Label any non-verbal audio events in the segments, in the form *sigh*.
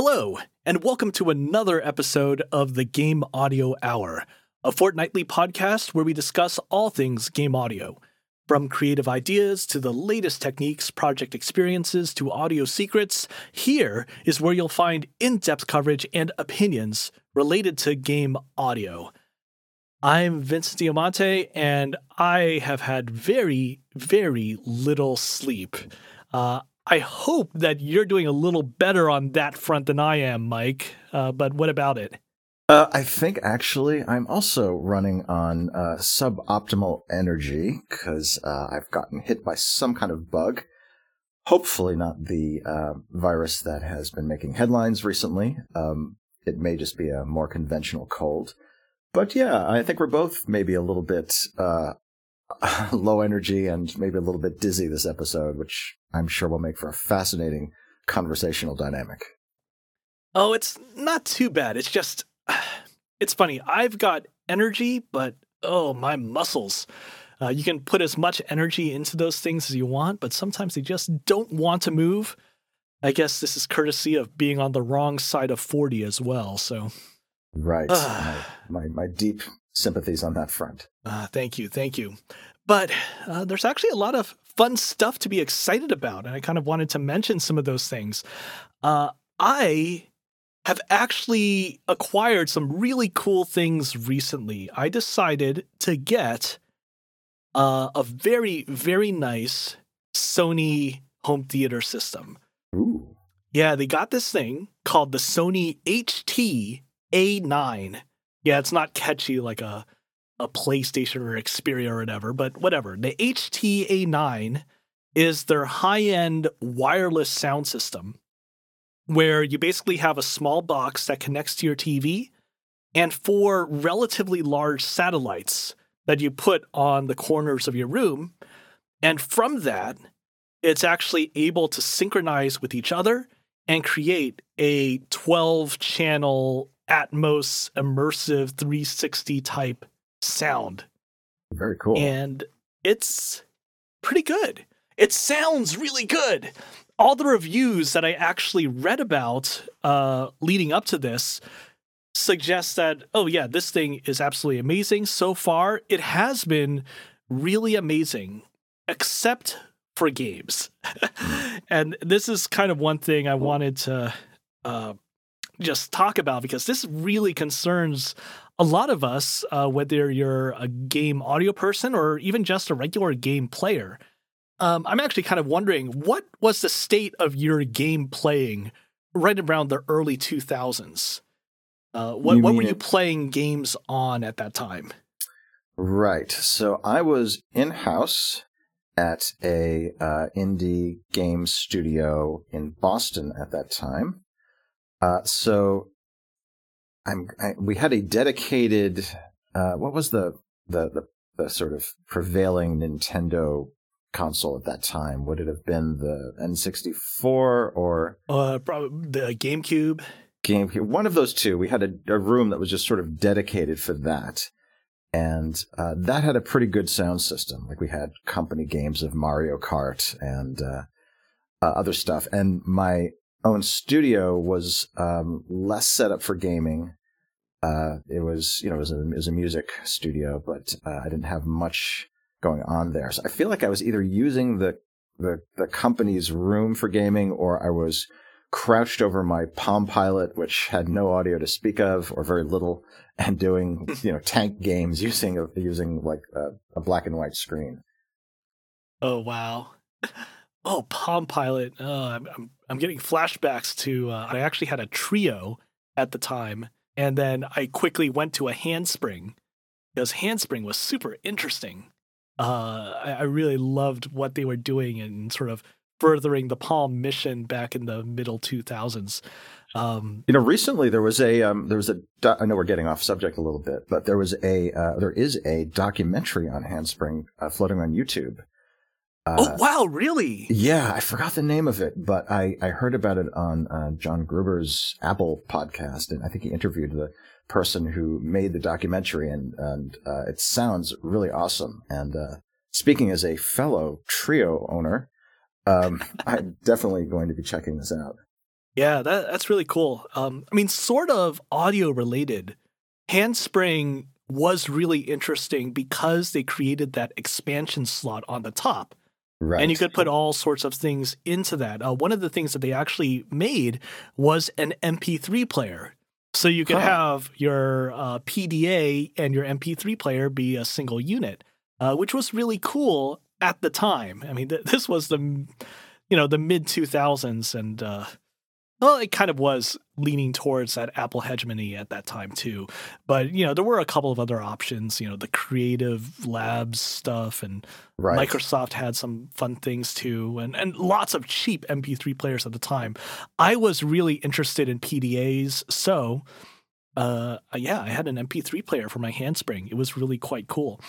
Hello, and welcome to another episode of the Game Audio Hour, a fortnightly podcast where we discuss all things game audio. From creative ideas to the latest techniques, project experiences to audio secrets, here is where you'll find in depth coverage and opinions related to game audio. I'm Vincent Diamante, and I have had very, very little sleep. Uh, I hope that you're doing a little better on that front than I am, Mike. Uh, but what about it? Uh, I think actually I'm also running on uh, suboptimal energy because uh, I've gotten hit by some kind of bug. Hopefully, not the uh, virus that has been making headlines recently. Um, it may just be a more conventional cold. But yeah, I think we're both maybe a little bit uh, *laughs* low energy and maybe a little bit dizzy this episode, which I'm sure will make for a fascinating conversational dynamic. Oh, it's not too bad. It's just, *sighs* it's funny. I've got energy, but oh, my muscles. Uh, you can put as much energy into those things as you want, but sometimes they just don't want to move. I guess this is courtesy of being on the wrong side of 40 as well. So, right. *sighs* my, my, my deep sympathies on that front. Uh, thank you. Thank you. But uh, there's actually a lot of fun stuff to be excited about. And I kind of wanted to mention some of those things. Uh, I have actually acquired some really cool things recently. I decided to get uh, a very, very nice Sony home theater system. Ooh. Yeah, they got this thing called the Sony HT A9. Yeah, it's not catchy like a a PlayStation or Xperia or whatever, but whatever. The HT-A9 is their high-end wireless sound system where you basically have a small box that connects to your TV and four relatively large satellites that you put on the corners of your room. And from that, it's actually able to synchronize with each other and create a 12 channel Atmos immersive 360 type sound. Very cool. And it's pretty good. It sounds really good. All the reviews that I actually read about uh, leading up to this suggest that, oh, yeah, this thing is absolutely amazing. So far, it has been really amazing, except for games. *laughs* and this is kind of one thing I wanted to uh, just talk about because this really concerns a lot of us, uh, whether you're a game audio person or even just a regular game player. Um, I'm actually kind of wondering what was the state of your game playing right around the early 2000s? Uh, what what were you playing games on at that time? Right. So I was in house at a uh, indie game studio in Boston at that time. Uh, so I'm, I, we had a dedicated, uh, what was the, the, the, the, sort of prevailing Nintendo console at that time? Would it have been the N64 or? Uh, probably the GameCube. GameCube. One of those two. We had a, a room that was just sort of dedicated for that. And uh, that had a pretty good sound system. Like we had company games of Mario Kart and uh, uh, other stuff. And my own studio was um, less set up for gaming. Uh, it was, you know, it was a, it was a music studio, but uh, I didn't have much going on there. So I feel like I was either using the, the, the company's room for gaming or I was crouched over my Palm Pilot, which had no audio to speak of or very little, and doing, *laughs* you know, tank games using, using like a, a black and white screen. Oh, wow. *laughs* Oh, Palm Pilot. Oh, I'm, I'm, I'm getting flashbacks to. Uh, I actually had a Treo at the time, and then I quickly went to a Handspring because Handspring was super interesting. Uh, I, I really loved what they were doing and sort of furthering the Palm mission back in the middle 2000s. Um, you know, recently there was a um, there was a do- I know we're getting off subject a little bit, but there was a uh, there is a documentary on Handspring uh, floating on YouTube uh, oh wow, really? Yeah, I forgot the name of it, but I, I heard about it on uh, John Gruber's Apple podcast, and I think he interviewed the person who made the documentary, and and uh, it sounds really awesome. And uh, speaking as a fellow Treo owner, um, *laughs* I'm definitely going to be checking this out. Yeah, that, that's really cool. Um, I mean, sort of audio related. Handspring was really interesting because they created that expansion slot on the top. Right. And you could put all sorts of things into that. Uh, one of the things that they actually made was an MP3 player. So you could Huh. have your uh, PDA and your MP3 player be a single unit, uh, which was really cool at the time. I mean, th- this was the, you know, the mid 2000s, and uh, well, it kind of was leaning towards that Apple hegemony at that time too. But you know, there were a couple of other options. You know, the Creative Labs stuff and right. Microsoft had some fun things too, and, and lots of cheap MP3 players at the time. I was really interested in PDAs, so uh, yeah, I had an MP3 player for my Handspring. It was really quite cool.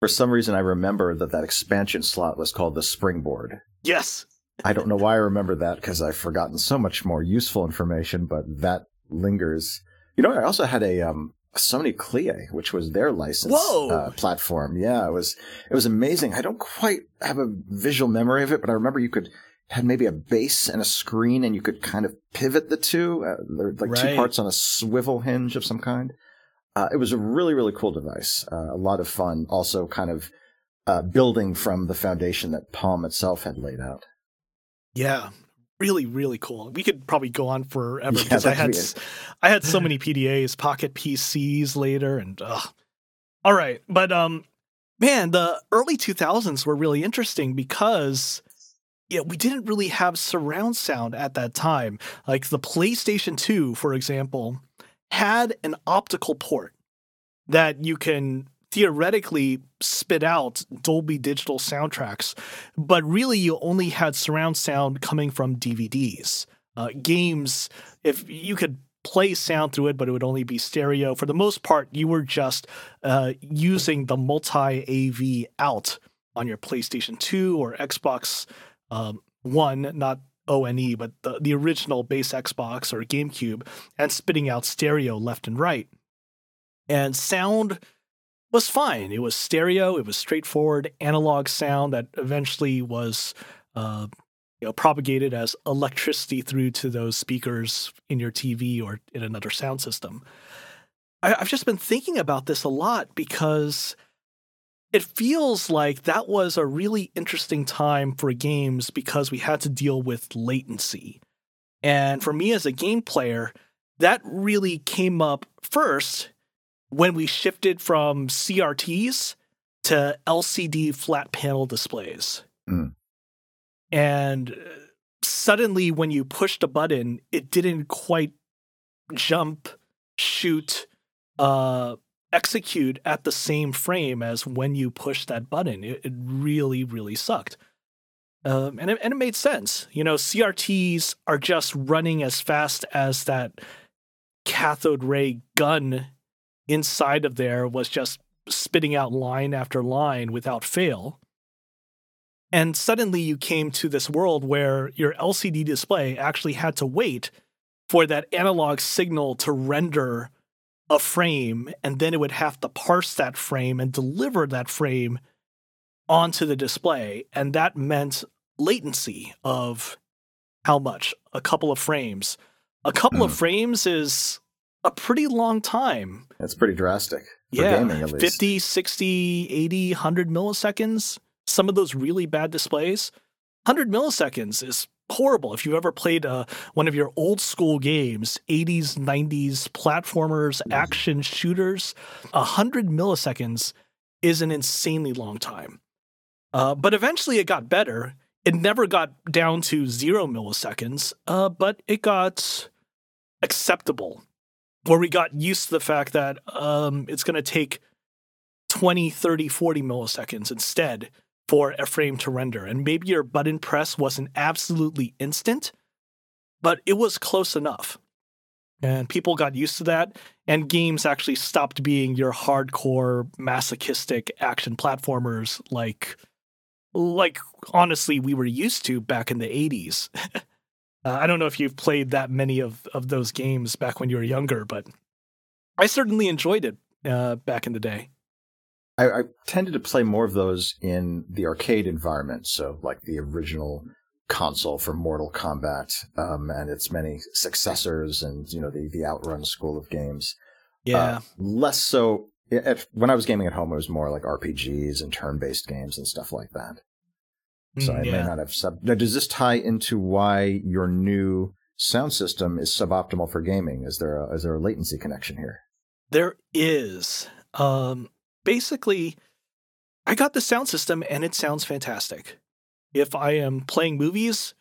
For some reason, I remember that that expansion slot was called the Springboard. Yes, I don't know why I remember that because I've forgotten so much more useful information, but that lingers. You know, I also had a um, Sony Clie, which was their license uh, platform. Yeah, it was it was amazing. I don't quite have a visual memory of it, but I remember you could had maybe a base and a screen, and you could kind of pivot the two, uh, they're like two parts on a swivel hinge of some kind. Uh, it was a really really cool device, uh, a lot of fun. Also, kind of uh, building from the foundation that Palm itself had laid out. Yeah, really, really cool. We could probably go on forever Yeah, because I had I had so many PDAs, Pocket PCs later, and ugh. all right, but um, man, the early 2000s were really interesting because yeah, we didn't really have surround sound at that time. Like the PlayStation 2, for example, had an optical port that you can theoretically spit out Dolby Digital soundtracks, but really you only had surround sound coming from DVDs. Uh, games, if you could play sound through it, but it would only be stereo. For the most part, you were just uh, using the multi AV out on your PlayStation 2 or Xbox um, One, not ONE, but the, the original base Xbox or GameCube, and spitting out stereo left and right. And sound was fine. It was stereo, it was straightforward analog sound that eventually was uh, you know, propagated as electricity through to those speakers in your TV or in another sound system. I, I've just been thinking about this a lot because it feels like that was a really interesting time for games because we had to deal with latency. And for me as a game player, that really came up first when we shifted from CRTs to LCD flat panel displays. Mm. And uh, suddenly, when you pushed a button, it didn't quite jump, shoot, uh, execute at the same frame as when you push that button. It, it really, really sucked. Um, and, it, and it made sense. You know, CRTs are just running as fast as that cathode ray gun inside of there was just spitting out line after line without fail. And suddenly you came to this world where your LCD display actually had to wait for that analog signal to render a frame, and then it would have to parse that frame and deliver that frame onto the display. And that meant latency of how much? A couple of frames. A couple of Mm. frames is a pretty long time. That's pretty drastic for yeah, gaming, at least. 50, 60, 80, 100 milliseconds. Some of those really bad displays. 100 milliseconds is horrible. If you've ever played uh, one of your old school games, 80s, 90s platformers, action shooters, 100 milliseconds is an insanely long time. Uh, but eventually it got better. It never got down to zero milliseconds, uh, but it got acceptable where we got used to the fact that um, it's going to take 20, 30, 40 milliseconds instead for a frame to render. And maybe your button press wasn't absolutely instant, but it was close enough. And people got used to that, and games actually stopped being your hardcore, masochistic action platformers like, like honestly, we were used to back in the 80s. *laughs* Uh, I don't know if you've played that many of, of those games back when you were younger, but I certainly enjoyed it uh, back in the day. I, I tended to play more of those in the arcade environment, so like the original console for Mortal Kombat um, and its many successors, and you know the the Outrun school of games. Yeah. Uh, less so. At, when I was gaming at home, it was more like RPGs and turn-based games and stuff like that. So I yeah. may not have sub. Now, does this tie into why your new sound system is suboptimal for gaming? Is there a, is there a latency connection here? There is. Um, basically, I got the sound system and it sounds fantastic. If I am playing movies,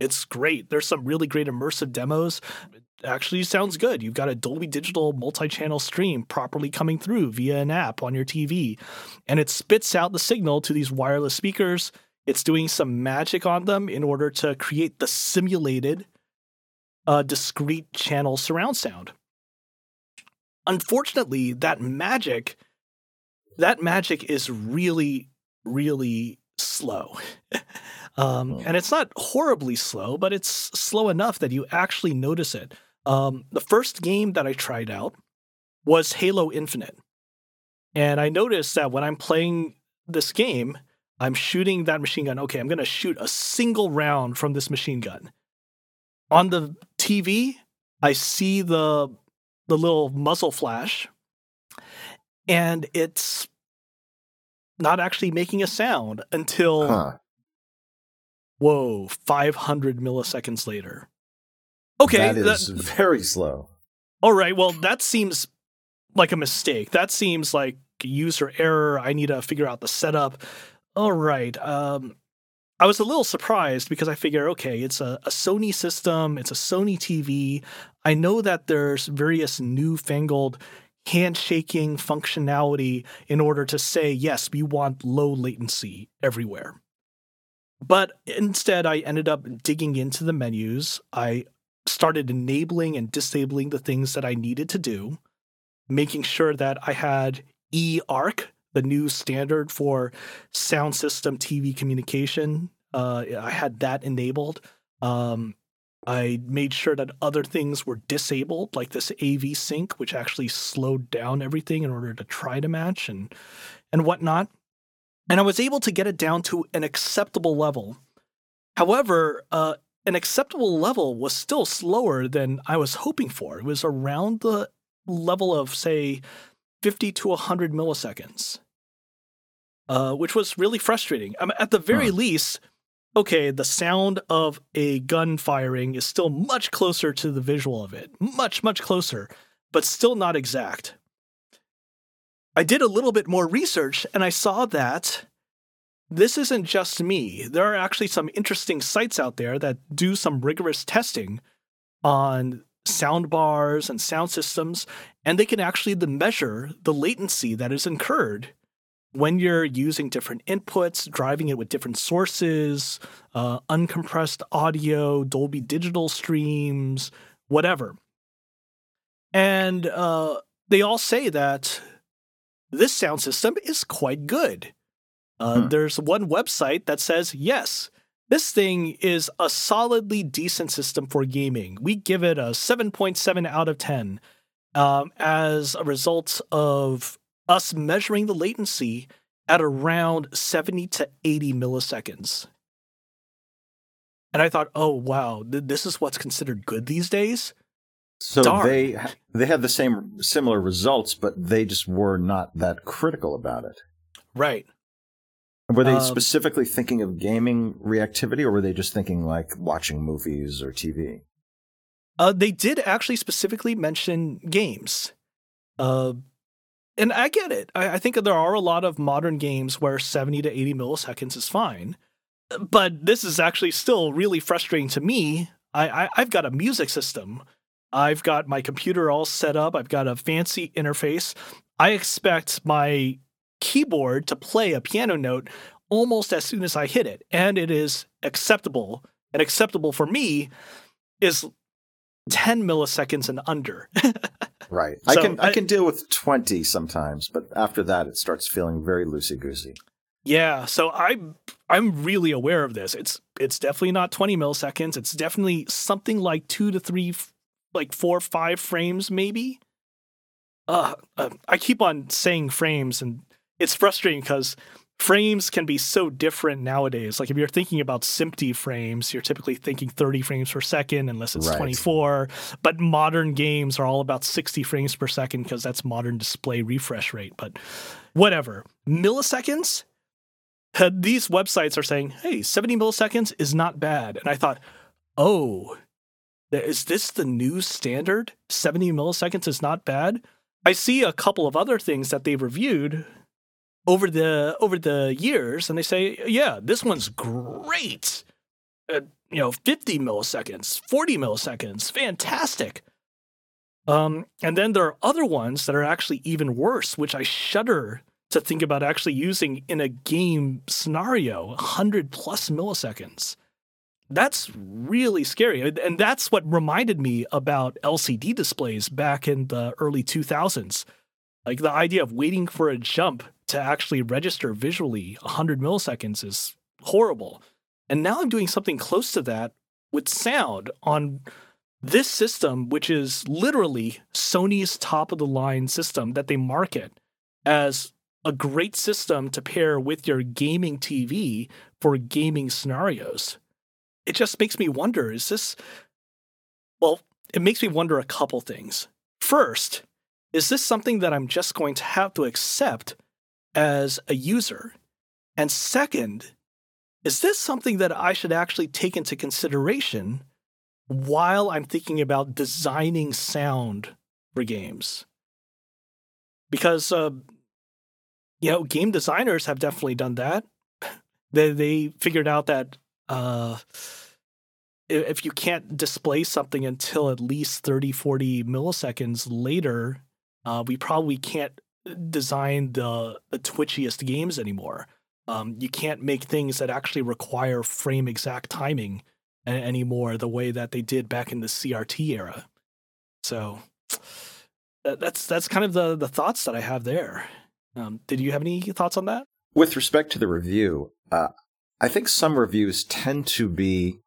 it's great. There's some really great immersive demos. It actually sounds good. You've got a Dolby Digital multi channel stream properly coming through via an app on your TV, and it spits out the signal to these wireless speakers. It's doing some magic on them in order to create the simulated uh, discrete channel surround sound. Unfortunately that magic that magic is really really slow. *laughs* Um, and it's not horribly slow but it's slow enough that you actually notice it. Um, the first game that i tried out was halo infinite. And i noticed that when i'm playing this game i'm shooting that machine gun. Okay i'm going to shoot a single round from this machine gun. On the tv i see the the little muzzle flash and it's not actually making a sound until Huh. whoa 500 milliseconds later. Okay that that- is very slow. all right well that seems like a mistake. That seems like user error. I need to figure out the setup all right um I was a little surprised because I figure, okay, it's a, a Sony system, it's a Sony TV. I know that there's various newfangled handshaking functionality in order to say, yes, we want low latency everywhere. But instead, I ended up digging into the menus. I started enabling and disabling the things that I needed to do, making sure that I had eARC, the new standard for sound system TV communication. Uh, I had that enabled. Um, I made sure that other things were disabled, like this AV sync, which actually slowed down everything in order to try to match and and whatnot. And I was able to get it down to an acceptable level. However, uh, an acceptable level was still slower than I was hoping for. It was around the level of, say, 50 to 100 milliseconds, uh, which was really frustrating. I mean, at the very Huh. least, okay, the sound of a gun firing is still much closer to the visual of it, much, much closer, but still not exact. I did a little bit more research and I saw that this isn't just me. There are actually some interesting sites out there that do some rigorous testing on sound bars and sound systems, and they can actually measure the latency that is incurred when you're using different inputs, driving it with different sources, uh, uncompressed audio, Dolby digital streams, whatever. And uh, they all say that this sound system is quite good. Uh, Hmm. There's one website that says, yes, this thing is a solidly decent system for gaming. We give it a 7.7 out of 10 um, as a result of us measuring the latency at around 70 to 80 milliseconds. And I thought, oh, wow, th- this is what's considered good these days? So Darn. they they had the same similar results, but they just were not that critical about it. Right. Were they Um, specifically thinking of gaming reactivity, or were they just thinking like watching movies or TV? Uh, they did actually specifically mention games. Uh, and I get it. I, I think there are a lot of modern games where 70 to 80 milliseconds is fine. But this is actually still really frustrating to me. I, I, I've got a music system. I've got my computer all set up. I've got a fancy interface. I expect my keyboard to play a piano note almost as soon as I hit it. And it is acceptable. And acceptable for me is 10 milliseconds and under. *laughs* Right. I can I, I- can deal with twenty sometimes, but after that, it starts feeling very loosey goosey. yeah, so I'm I'm really aware of this. It's it's definitely not 20 milliseconds. It's definitely something like 2 to 3 like 4 5 frames maybe. Uh, uh I keep on saying frames and it's frustrating cuz frames can be so different nowadays. Like if you're thinking about SMPTE frames, you're typically thinking 30 frames per second, unless it's Right. 24. But modern games are all about 60 frames per second because that's modern display refresh rate. But whatever. Milliseconds? These websites are saying, hey, 70 milliseconds is not bad. And I thought, oh, is this the new standard? 70 milliseconds is not bad. I see a couple of other things that they've reviewed over the over the years, and they say, yeah, this one's great. Uh, you know, 50 milliseconds, 40 milliseconds, fantastic. Um, and then there are other ones that are actually even worse, which I shudder to think about actually using in a game scenario, 100 plus milliseconds. That's really scary. And that's what reminded me about LCD displays back in the early 2000s. Like the idea of waiting for a jump to actually register visually 100 milliseconds is horrible. And now I'm doing something close to that with sound on this system, which is literally Sony's top of the line system that they market as a great system to pair with your gaming TV for gaming scenarios. It just makes me wonder is this, well, it makes me wonder a couple things. First, is this something that I'm just going to have to accept as a user? And second, is this something that I should actually take into consideration while I'm thinking about designing sound for games? Because, uh, you know, game designers have definitely done that. *laughs* They, they figured out that uh, if you can't display something until at least 30, 40 milliseconds later, uh, we probably can't design the, the twitchiest games anymore. Um, you can't make things that actually require frame exact timing anymore the way that they did back in the CRT era. So that, that's that's kind of the the thoughts that I have there. Um, did you have any thoughts on that? With respect to the review, uh, I think some reviews tend to be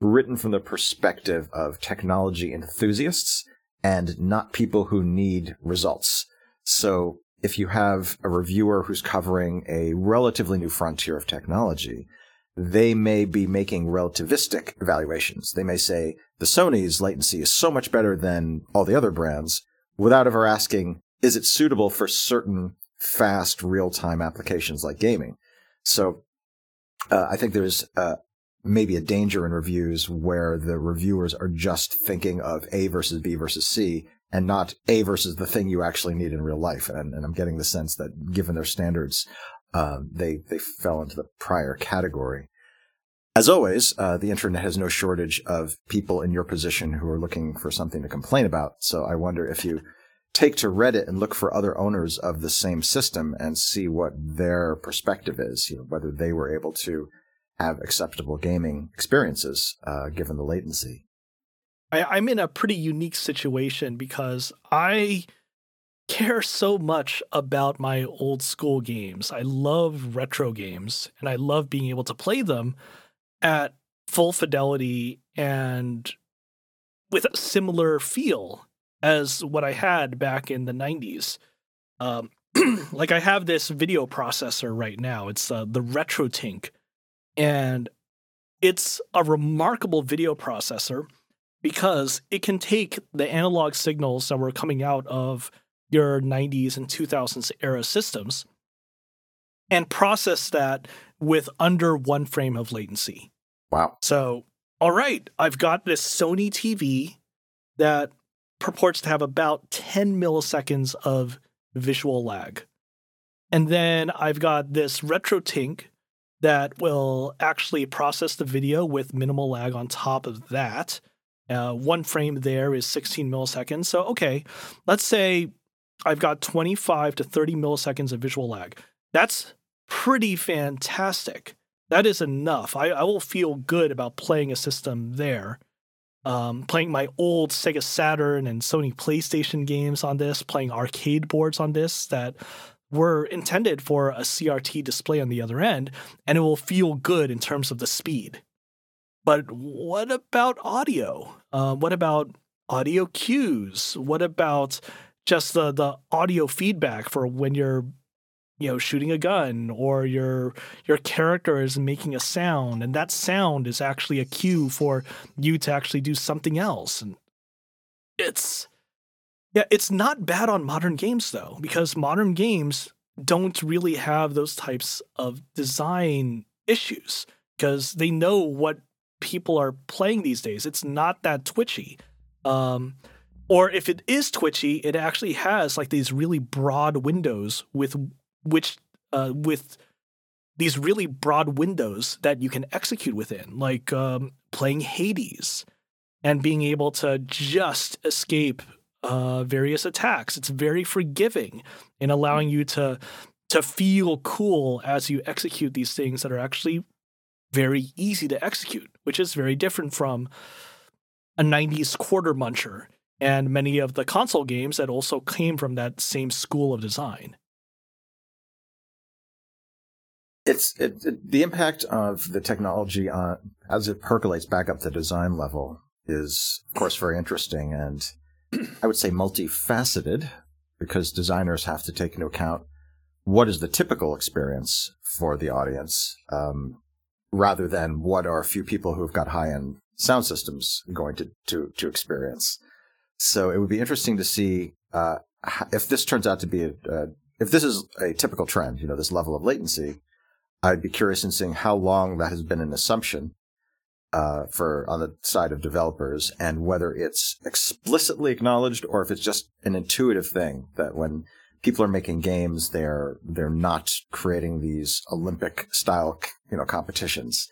written from the perspective of technology enthusiasts and not people who need results. So if you have a reviewer who's covering a relatively new frontier of technology, they may be making relativistic evaluations. They may say the Sony's latency is so much better than all the other brands without ever asking, is it suitable for certain fast real-time applications like gaming? So uh, I think there's uh, maybe a danger in reviews where the reviewers are just thinking of A versus B versus C and not A versus the thing you actually need in real life. And, and I'm getting the sense that given their standards, uh, they they fell into the prior category. As always, uh, the internet has no shortage of people in your position who are looking for something to complain about. So I wonder if you take to Reddit and look for other owners of the same system and see what their perspective is, you know, whether they were able to have acceptable gaming experiences uh, given the latency. I, I'm in a pretty unique situation because I care so much about my old school games. I love retro games and I love being able to play them at full fidelity and with a similar feel as what I had back in the 90s. Um, *clears throat* like I have this video processor right now. It's uh, the RetroTink, and it's a remarkable video processor because it can take the analog signals that were coming out of your 90s and 2000s era systems and process that with under one frame of latency. Wow. So, all right, I've got this Sony TV that purports to have about 10 milliseconds of visual lag. And then I've got this RetroTink that will actually process the video with minimal lag on top of that. Uh, one frame there is 16 milliseconds. So, okay, let's say I've got 25 to 30 milliseconds of visual lag. That's pretty fantastic. That is enough. I, I will feel good about playing a system there. Um, playing my old Sega Saturn and Sony PlayStation games on this, playing arcade boards on this that were intended for a CRT display on the other end, and it will feel good in terms of the speed. But what about audio? Uh, what about audio cues? What about just the the audio feedback for when you're you know shooting a gun or your your character is making a sound and that sound is actually a cue for you to actually do something else and it's yeah it's not bad on modern games though because modern games don't really have those types of design issues because they know what people are playing these days it's not that twitchy um, or if it is twitchy it actually has like these really broad windows with which uh, with these really broad windows that you can execute within, like um, playing Hades and being able to just escape uh, various attacks. It's very forgiving in allowing you to to feel cool as you execute these things that are actually very easy to execute, which is very different from a 90s quarter muncher and many of the console games that also came from that same school of design. it's it, it, the impact of the technology on as it percolates back up the design level is of course very interesting and *clears throat* I would say multifaceted because designers have to take into account what is the typical experience for the audience um, rather than what are a few people who've got high end sound systems going to, to, to experience. So it would be interesting to see uh, if this turns out to be a, uh, if this is a typical trend, you know, this level of latency, I'd be curious in seeing how long that has been an assumption uh, for on the side of developers, and whether it's explicitly acknowledged or if it's just an intuitive thing that when people are making games, they're they're not creating these Olympic style you know competitions,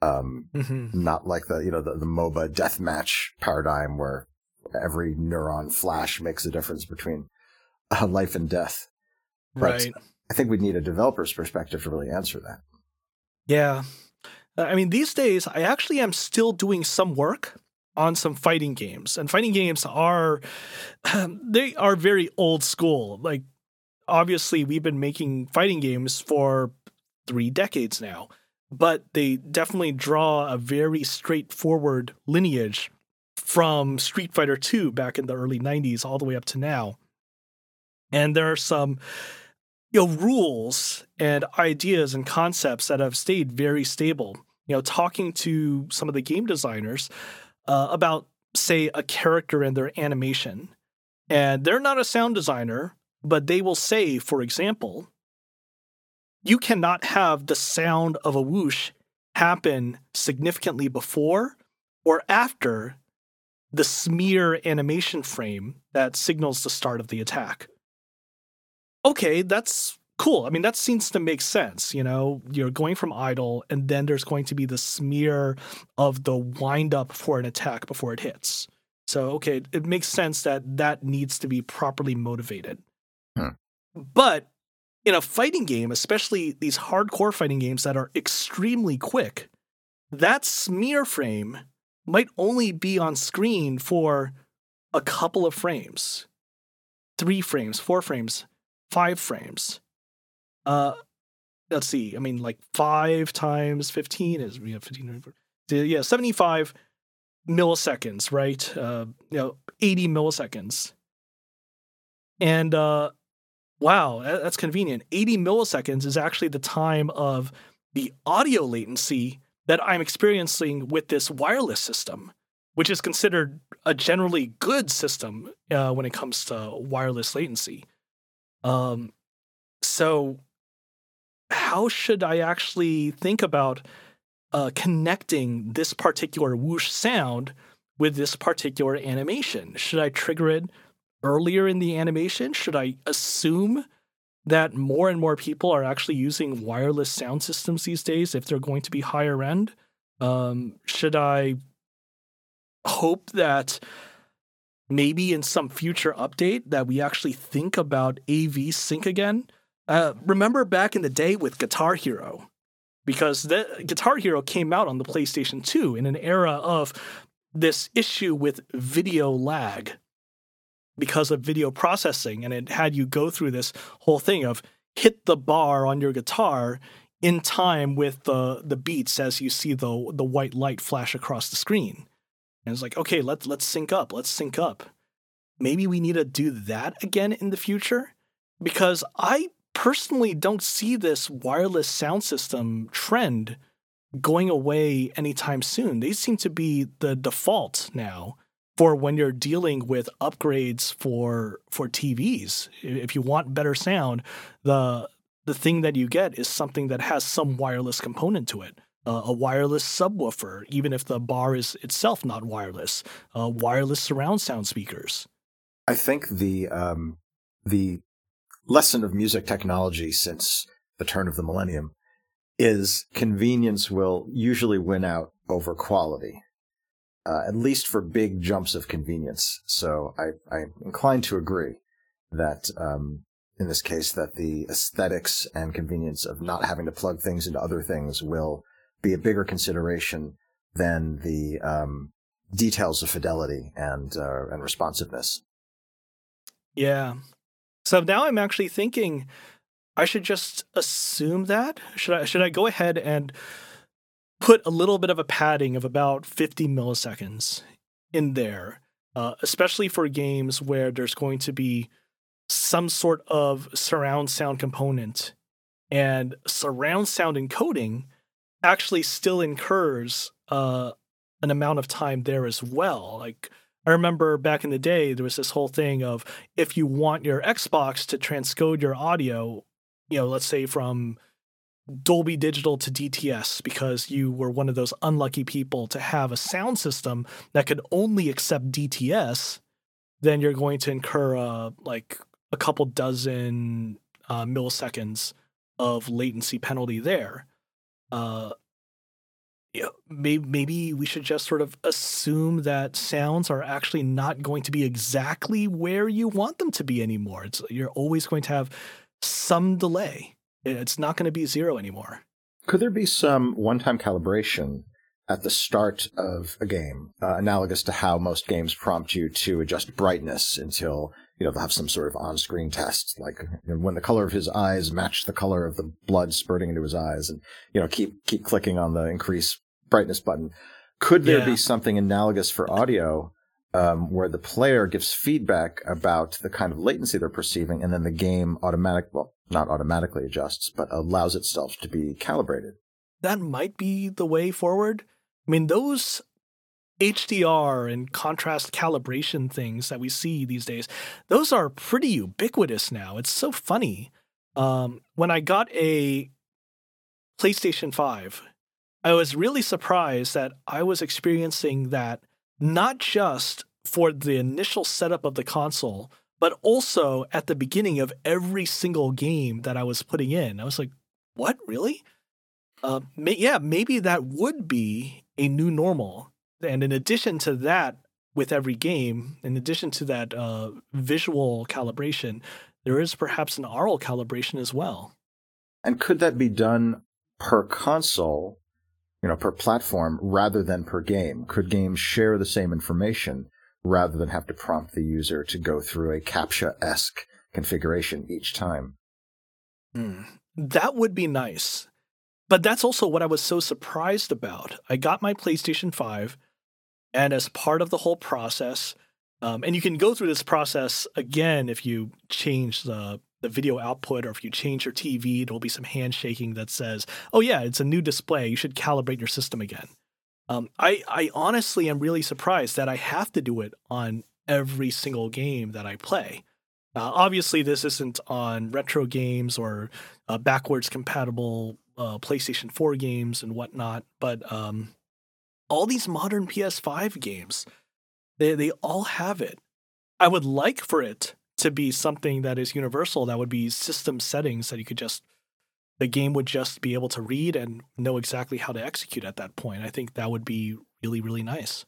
um, mm-hmm. not like the you know the, the MOBA deathmatch paradigm where every neuron flash makes a difference between uh, life and death. But right. I think we need a developer's perspective to really answer that. Yeah. I mean, these days, I actually am still doing some work on some fighting games. And fighting games are, *clears throat* they are very old school. Like, obviously, we've been making fighting games for three decades now, but they definitely draw a very straightforward lineage from Street Fighter II back in the early 90s all the way up to now. And there are some you know rules and ideas and concepts that have stayed very stable. You know, talking to some of the game designers uh, about say a character and their animation, and they're not a sound designer, but they will say, for example, you cannot have the sound of a whoosh happen significantly before or after the smear animation frame that signals the start of the attack okay, that's cool. I mean, that seems to make sense. You know, you're going from idle, and then there's going to be the smear of the wind up for an attack before it hits. So, okay, it makes sense that that needs to be properly motivated. Hmm. But in a fighting game, especially these hardcore fighting games that are extremely quick, that smear frame might only be on screen for a couple of frames, three frames, four frames five frames. Uh, let's see. I mean, like five times fifteen is we have fifteen. Yeah, seventy-five milliseconds, right? Uh, you know, eighty milliseconds. And uh, wow, that's convenient. Eighty milliseconds is actually the time of the audio latency that I'm experiencing with this wireless system, which is considered a generally good system uh, when it comes to wireless latency. Um, so, how should I actually think about uh, connecting this particular whoosh sound with this particular animation? Should I trigger it earlier in the animation? Should I assume that more and more people are actually using wireless sound systems these days if they're going to be higher end? Um, should I hope that maybe in some future update that we actually think about AV sync again. Uh, remember back in the day with Guitar Hero, because the Guitar Hero came out on the PlayStation 2 in an era of this issue with video lag because of video processing, and it had you go through this whole thing of hit the bar on your guitar in time with the the beats as you see the the white light flash across the screen. And it's like, okay, let's let's sync up. Let's sync up. Maybe we need to do that again in the future because I personally don't see this wireless sound system trend going away anytime soon. They seem to be the default now for when you're dealing with upgrades for for TVs. If you want better sound, the the thing that you get is something that has some wireless component to it. Uh, a wireless subwoofer, even if the bar is itself not wireless. Uh, wireless surround sound speakers. I think the um, the lesson of music technology since the turn of the millennium is convenience will usually win out over quality uh, at least for big jumps of convenience. So I, I'm inclined to agree that um, in this case that the aesthetics and convenience of not having to plug things into other things will be a bigger consideration than the um, details of fidelity and uh, and responsiveness. Yeah. So now I'm actually thinking I should just assume that. Should I should I go ahead and put a little bit of a padding of about 50 milliseconds in there, uh, especially for games where there's going to be some sort of surround sound component. And surround sound encoding actually still incurs uh, an amount of time there as well. Like, I remember back in the day, there was this whole thing of if you want your Xbox to transcode your audio, you know, let's say from Dolby Digital to DTS because you were one of those unlucky people to have a sound system that could only accept DTS, then you're going to incur uh, like a couple dozen uh, milliseconds of latency penalty there. Uh, maybe, maybe we should just sort of assume that sounds are actually not going to be exactly where you want them to be anymore. It's, you're always going to have some delay. It's not going to be zero anymore. Could there be some one time calibration at the start of a game, uh, analogous to how most games prompt you to adjust brightness until you know they'll have some sort of on-screen test, like you know, when the color of his eyes match the color of the blood spurting into his eyes, and you know keep keep clicking on the increase brightness button. Could there yeah. be something analogous for audio um, where the player gives feedback about the kind of latency they're perceiving, and then the game automatic, well, not automatically adjusts, but allows itself to be calibrated. That might be the way forward. I mean, those HDR and contrast calibration things that we see these days, those are pretty ubiquitous now. It's so funny. Um, when I got a PlayStation 5, I was really surprised that I was experiencing that not just for the initial setup of the console, but also at the beginning of every single game that I was putting in. I was like, what, really? Uh, may- yeah, maybe that would be a new normal. And in addition to that, with every game, in addition to that uh, visual calibration, there is perhaps an aural calibration as well. And could that be done per console, you know, per platform rather than per game? Could games share the same information rather than have to prompt the user to go through a CAPTCHA-esque configuration each time. Mm, that would be nice. But that's also what I was so surprised about. I got my PlayStation 5, and as part of the whole process, um, and you can go through this process again if you change the the video output or if you change your TV, there'll be some handshaking that says, "Oh yeah, it's a new display. You should calibrate your system again." Um, I, I honestly am really surprised that I have to do it on every single game that I play. Uh, obviously, this isn't on retro games or uh, backwards compatible uh, PlayStation 4 games and whatnot, but um, all these modern PS5 games, they, they all have it. I would like for it to be something that is universal, that would be system settings that you could just the game would just be able to read and know exactly how to execute at that point. I think that would be really, really nice.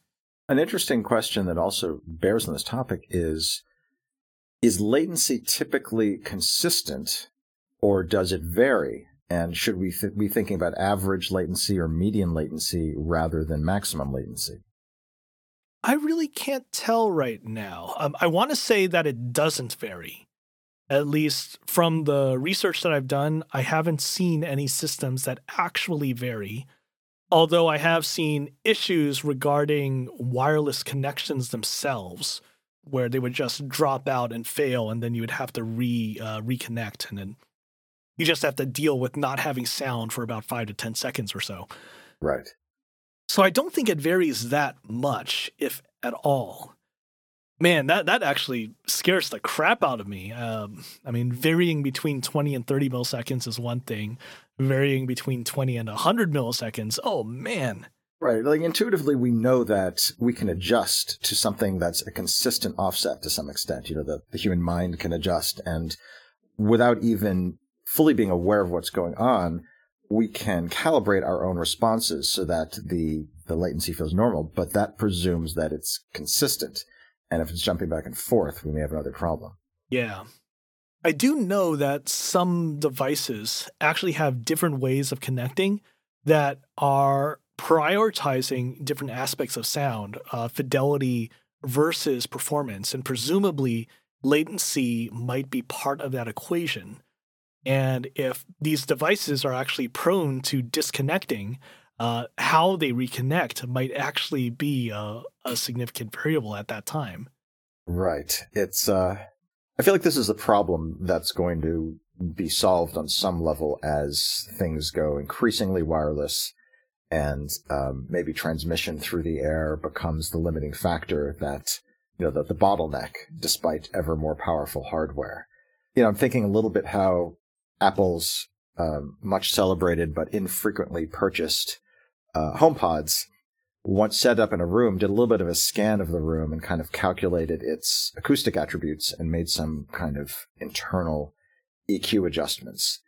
An interesting question that also bears on this topic is Is latency typically consistent or does it vary? And should we th- be thinking about average latency or median latency rather than maximum latency? I really can't tell right now. Um, I want to say that it doesn't vary at least from the research that I've done, I haven't seen any systems that actually vary. Although I have seen issues regarding wireless connections themselves, where they would just drop out and fail, and then you would have to re uh, reconnect, and then You just have to deal with not having sound for about five to 10 seconds or so. Right. So I don't think it varies that much, if at all. Man, that, that actually scares the crap out of me. Um, I mean, varying between 20 and 30 milliseconds is one thing, varying between 20 and 100 milliseconds. Oh, man. Right. Like intuitively, we know that we can adjust to something that's a consistent offset to some extent. You know, the, the human mind can adjust and without even fully being aware of what's going on, we can calibrate our own responses so that the, the latency feels normal, but that presumes that it's consistent. And if it's jumping back and forth, we may have another problem. Yeah. I do know that some devices actually have different ways of connecting that are prioritizing different aspects of sound, uh, fidelity versus performance, and presumably latency might be part of that equation. And if these devices are actually prone to disconnecting, uh, how they reconnect might actually be a, a, significant variable at that time. Right. It's. Uh, I feel like this is a problem that's going to be solved on some level as things go increasingly wireless and um, maybe transmission through the air becomes the limiting factor that you know the, the bottleneck despite ever more powerful hardware you know i'm thinking a little bit how apple's um, much celebrated but infrequently purchased uh, homepods once set up in a room did a little bit of a scan of the room and kind of calculated its acoustic attributes and made some kind of internal eq adjustments.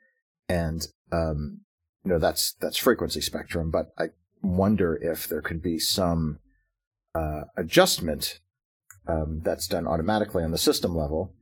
And um, you know that's that's frequency spectrum but i wonder if there could be some uh, adjustment um, that's done automatically on the system level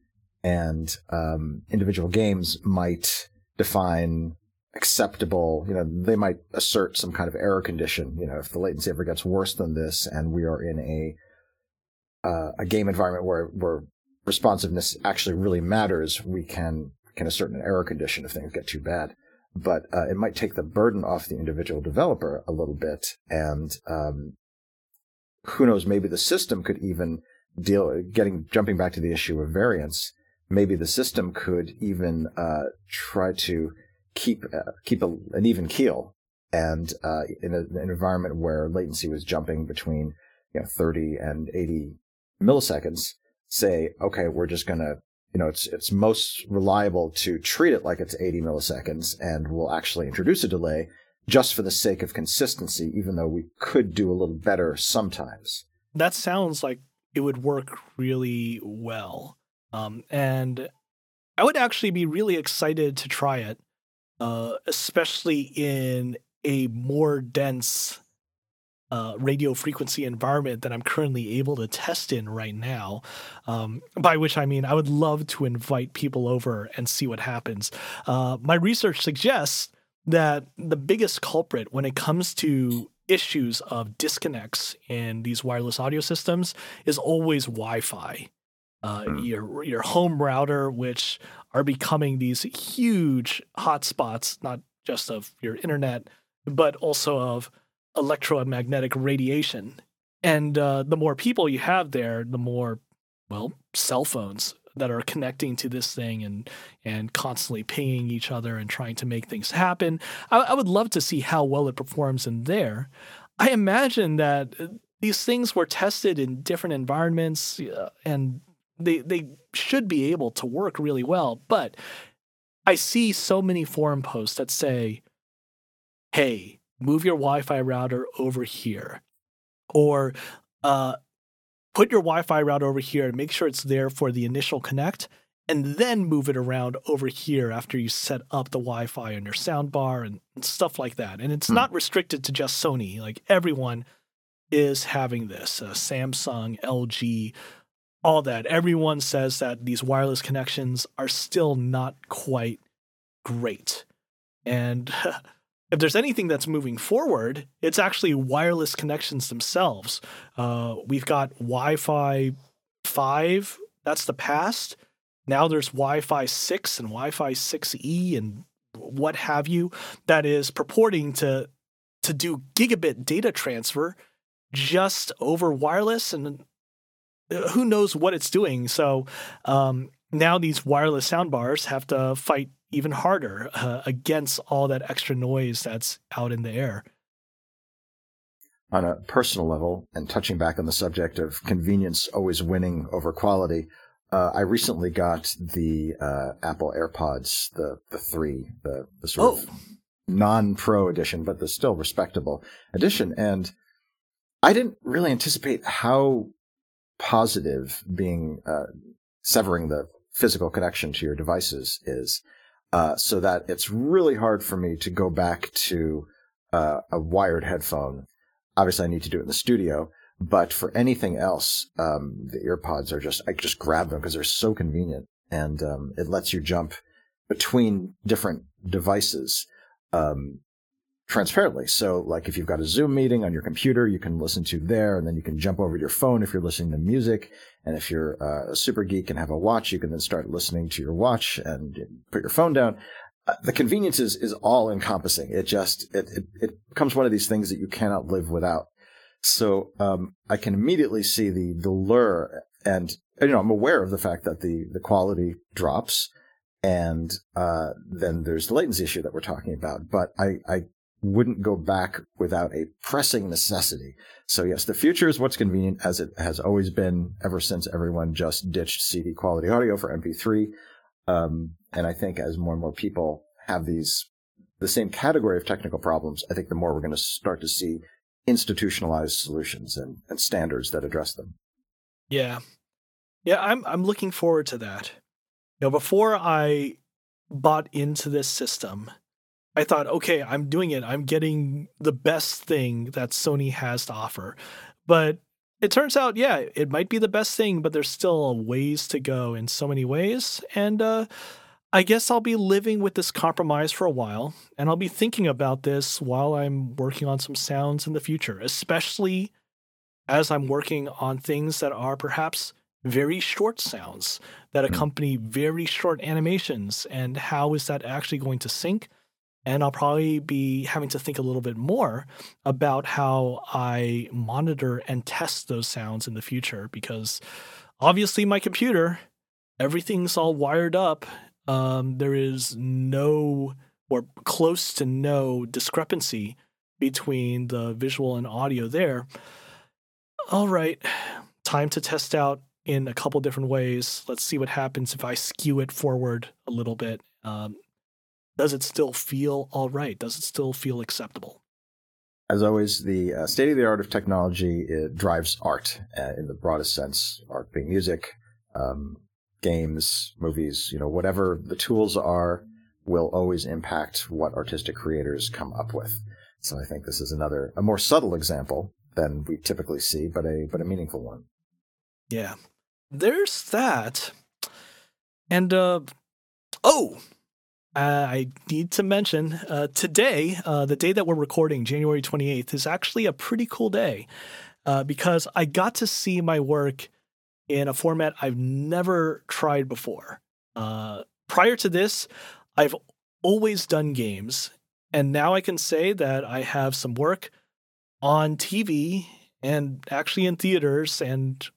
and um, individual games might define acceptable you know they might assert some kind of error condition you know if the latency ever gets worse than this and we are in a uh, a game environment where where responsiveness actually really matters we can can assert an error condition if things get too bad but uh, it might take the burden off the individual developer a little bit. And um, who knows, maybe the system could even deal, getting jumping back to the issue of variance, maybe the system could even uh, try to keep uh, keep a, an even keel. And uh, in, a, an environment where latency was jumping between you know 30 and 80 milliseconds, say, okay, we're just going to you know, it's it's most reliable to treat it like it's 80 milliseconds, and we'll actually introduce a delay just for the sake of consistency, even though we could do a little better sometimes. That sounds like it would work really well, um, and I would actually be really excited to try it, uh, especially in a more dense uh, radio frequency environment that I'm currently able to test in right now. Um, by which I mean, I would love to invite people over and see what happens. Uh, my research suggests that the biggest culprit when it comes to issues of disconnects in these wireless audio systems is always Wi Fi. Uh, hmm. your your home router, which are becoming these huge hotspots, not just of your internet, but also of electromagnetic radiation. And uh, the more people you have there, the more, well, cell phones that are connecting to this thing and and constantly pinging each other and trying to make things happen. I, I would love to see how well it performs in there. I imagine that uh, these things were tested in different environments uh, and they they should be able to work really well. But I see so many forum posts that say, "Hey, move your Wi-Fi router over here, or uh, put your Wi-Fi router over here and make sure it's there for the initial connect, and then move it around over here after you set up the Wi-Fi on your soundbar and, and stuff like that. And it's hmm. not restricted to just Sony; like everyone is having this. Uh, Samsung, LG, all that. Everyone says that these wireless connections are still not quite great. And *laughs* if there's anything that's moving forward, it's actually wireless connections themselves. Uh, we've got Wi Fi 5, that's the past. Now there's Wi Fi 6 and Wi Fi 6E and what have you that is purporting to to do gigabit data transfer just over wireless and who knows what it's doing so um, now these wireless soundbars have to fight even harder uh, against all that extra noise that's out in the air. On a personal level, and touching back on the subject of convenience always winning over quality, uh, I recently got the uh, Apple AirPods, the the three, the, the sort oh. of non-pro edition, but the still respectable edition, and I didn't really anticipate how positive being uh, severing the physical connection to your devices is, uh, so that it's really hard for me to go back to uh, a wired headphone. Obviously, I need to do it in the studio, but for anything else, um, the earpods are just I just grab them because they're so convenient, and um, it lets you jump between different devices um, transparently. So, like if you've got a Zoom meeting on your computer, you can listen to there, and then you can jump over to your phone if you're listening to music. And if you're uh, a super geek and have a watch, you can then start listening to your watch and put your phone down. Uh, the convenience is, is all encompassing. It just it, it it becomes one of these things that you cannot live without. So um, I can immediately see the the lure, and you know I'm aware of the fact that the the quality drops, and uh, then there's the latency issue that we're talking about. But I I wouldn't go back without a pressing necessity. So yes, the future is what's convenient, as it has always been ever since everyone just ditched CD quality audio for MP3. Um, and I think as more and more people have these the same category of technical problems, I think the more we're going to start to see institutionalized solutions and, and standards that address them. Yeah. Yeah, I'm I'm looking forward to that. You know, before I bought into this system, I thought, okay, I'm doing it. I'm getting the best thing that Sony has to offer. But it turns out, yeah, it might be the best thing, but there's still a ways to go in so many ways. And uh, I guess I'll be living with this compromise for a while, and I'll be thinking about this while I'm working on some sounds in the future, especially as I'm working on things that are perhaps very short sounds that Hmm. accompany very short animations. And how is that actually going to sync? And I'll probably be having to think a little bit more about how I monitor and test those sounds in the future because obviously my computer, everything's all wired up um, there is no or close to no discrepancy between the visual and audio there. All right, time to test out in a couple different ways. Let's see what happens if I skew it forward a little bit. Um, does it still feel all right? Does it still feel acceptable? As always, the uh, state of the art of technology it drives art uh, in the broadest sense. Art being music, um, games, movies, you know, whatever the tools are will always impact what artistic creators come up with. So I think this is another, a more subtle example than we typically see, but a, but a meaningful one. Yeah. There's that. And, uh, oh, uh, I need to mention uh, today, uh, the day that we're recording, January 28th, is actually a pretty cool day uh, because I got to see my work in a format I've never tried before. Uh, prior to this, I've always done games, and now I can say that I have some work on TV and actually in theaters and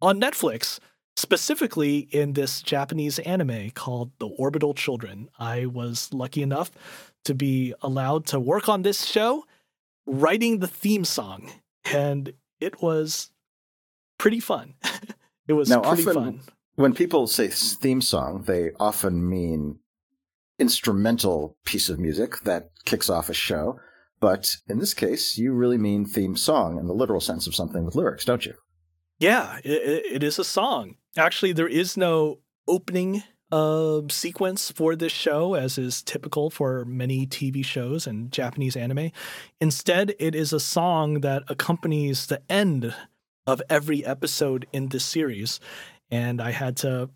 on Netflix, specifically in this Japanese anime called The Orbital Children. I was lucky enough to be allowed to work on this show, writing the theme song, and it was pretty fun. *laughs* it was Now, pretty often fun. when people say theme song, they often mean instrumental piece of music that kicks off a show. But in this case, you really mean theme song in the literal sense of something with lyrics, don't you? Yeah, it, it is a song. Actually, there is no opening uh, sequence for this show, as is typical for many TV shows and Japanese anime. Instead, it is a song that accompanies the end of every episode in this series. And I had to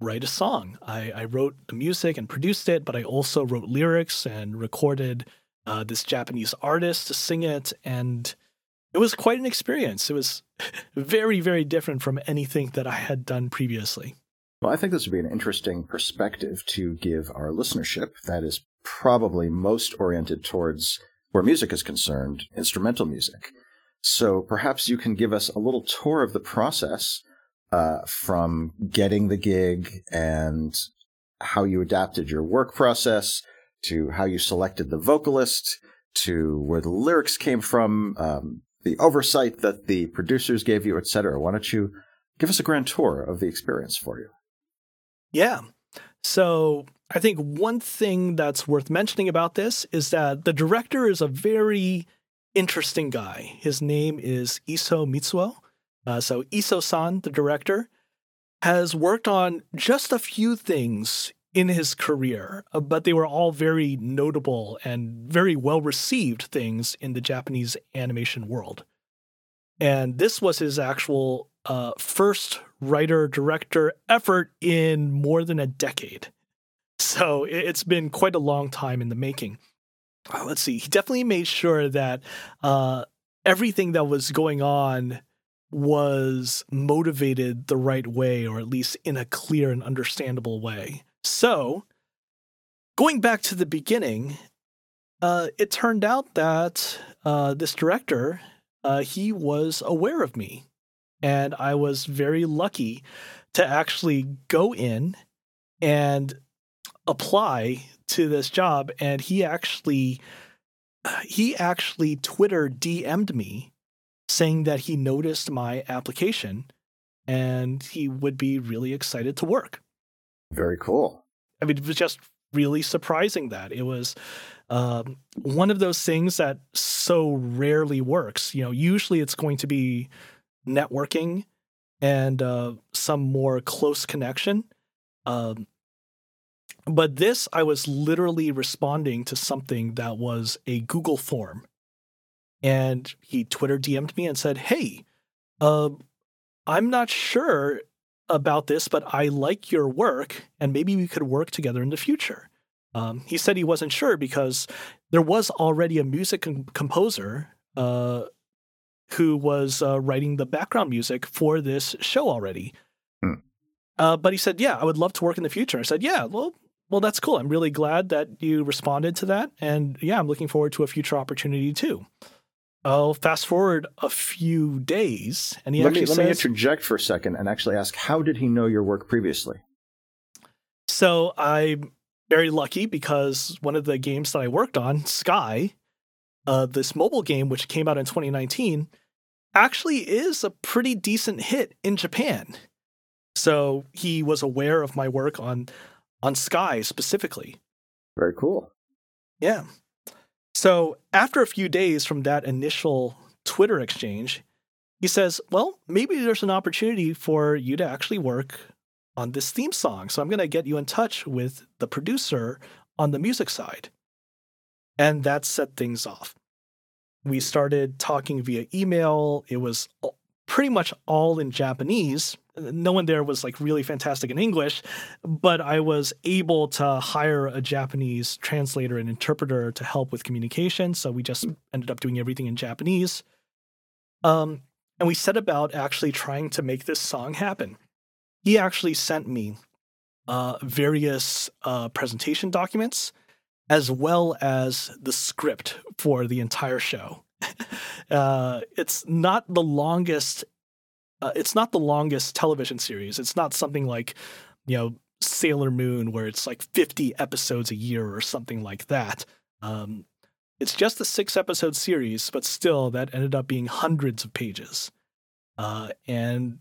write a song. I, I wrote the music and produced it, but I also wrote lyrics and recorded uh, this Japanese artist to sing it. And it was quite an experience. It was very, very different from anything that I had done previously. Well, I think this would be an interesting perspective to give our listenership that is probably most oriented towards where music is concerned, instrumental music. So perhaps you can give us a little tour of the process uh, from getting the gig and how you adapted your work process to how you selected the vocalist to where the lyrics came from, um, the oversight that the producers gave you, etc. Why don't you give us a grand tour of the experience for you? Yeah. So I think one thing that's worth mentioning about this is that the director is a very interesting guy. His name is Iso Mitsuo. Uh, so Iso-san, the director, has worked on just a few things in his career, uh, but they were all very notable and very well received things in the Japanese animation world. And this was his actual uh, first writer director effort in more than a decade. So it's been quite a long time in the making. Uh, let's see, he definitely made sure that uh, everything that was going on was motivated the right way, or at least in a clear and understandable way. So, going back to the beginning, uh, it turned out that uh, this director, uh, he was aware of me, and I was very lucky to actually go in and apply to this job. And he actually, he actually Twitter DM'd me saying that he noticed my application and he would be really excited to work. Very cool. I mean, it was just really surprising that it was um, one of those things that so rarely works. You know, usually it's going to be networking and uh, some more close connection. Um, but this, I was literally responding to something that was a Google form. And he Twitter DM'd me and said, Hey, uh, I'm not sure about this, but I like your work, and maybe we could work together in the future. Um, he said he wasn't sure because there was already a music com- composer uh, who was uh, writing the background music for this show already. Hmm. Uh, but he said, "Yeah, I would love to work in the future." I said, "Yeah, well, well, that's cool. I'm really glad that you responded to that, and yeah, I'm looking forward to a future opportunity too." I'll fast forward a few days, and he let actually me, says, "Let me interject for a second and actually ask: How did he know your work previously?" So I'm very lucky because one of the games that I worked on, Sky, uh, this mobile game which came out in 2019, actually is a pretty decent hit in Japan. So he was aware of my work on on Sky specifically. Very cool. Yeah. So after a few days from that initial Twitter exchange, he says, Well, maybe there's an opportunity for you to actually work on this theme song. So I'm going to get you in touch with the producer on the music side. And that set things off. We started talking via email. It was pretty much all in Japanese. No one there was like really fantastic in English, but I was able to hire a Japanese translator and interpreter to help with communication. So we just ended up doing everything in Japanese. Um, and we set about actually trying to make this song happen. He actually sent me uh, various uh, presentation documents as well as the script for the entire show. *laughs* uh, it's not the longest. Uh, it's not the longest television series. It's not something like, you know, Sailor Moon, where it's like 50 episodes a year or something like that. Um, it's just a six episode series, but still, that ended up being hundreds of pages. Uh, and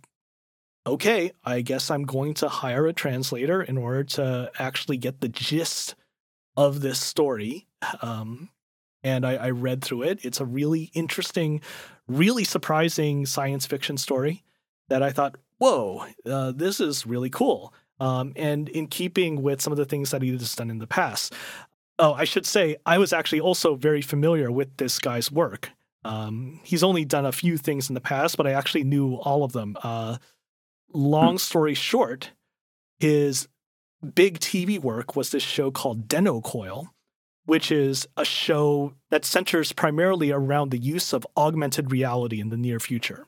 okay, I guess I'm going to hire a translator in order to actually get the gist of this story. Um, and I, I, read through it. It's a really interesting, really surprising science fiction story that I thought, whoa, uh, this is really cool. Um, and in keeping with some of the things that he has done in the past. Oh, I should say, I was actually also very familiar with this guy's work. Um, he's only done a few things in the past, but I actually knew all of them. Uh, long story short, his big TV work was this show called Denno Coil, which is a show that centers primarily around the use of augmented reality in the near future.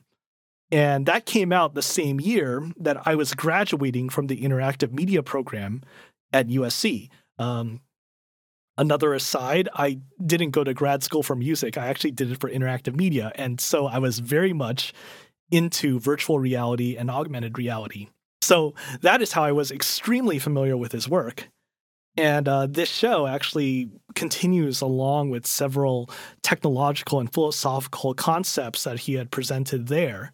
And that came out the same year that I was graduating from the interactive media program at USC. Um, another aside, I didn't go to grad school for music. I actually did it for interactive media. And so I was very much into virtual reality and augmented reality. So that is how I was extremely familiar with his work. And uh, this show actually continues along with several technological and philosophical concepts that he had presented there.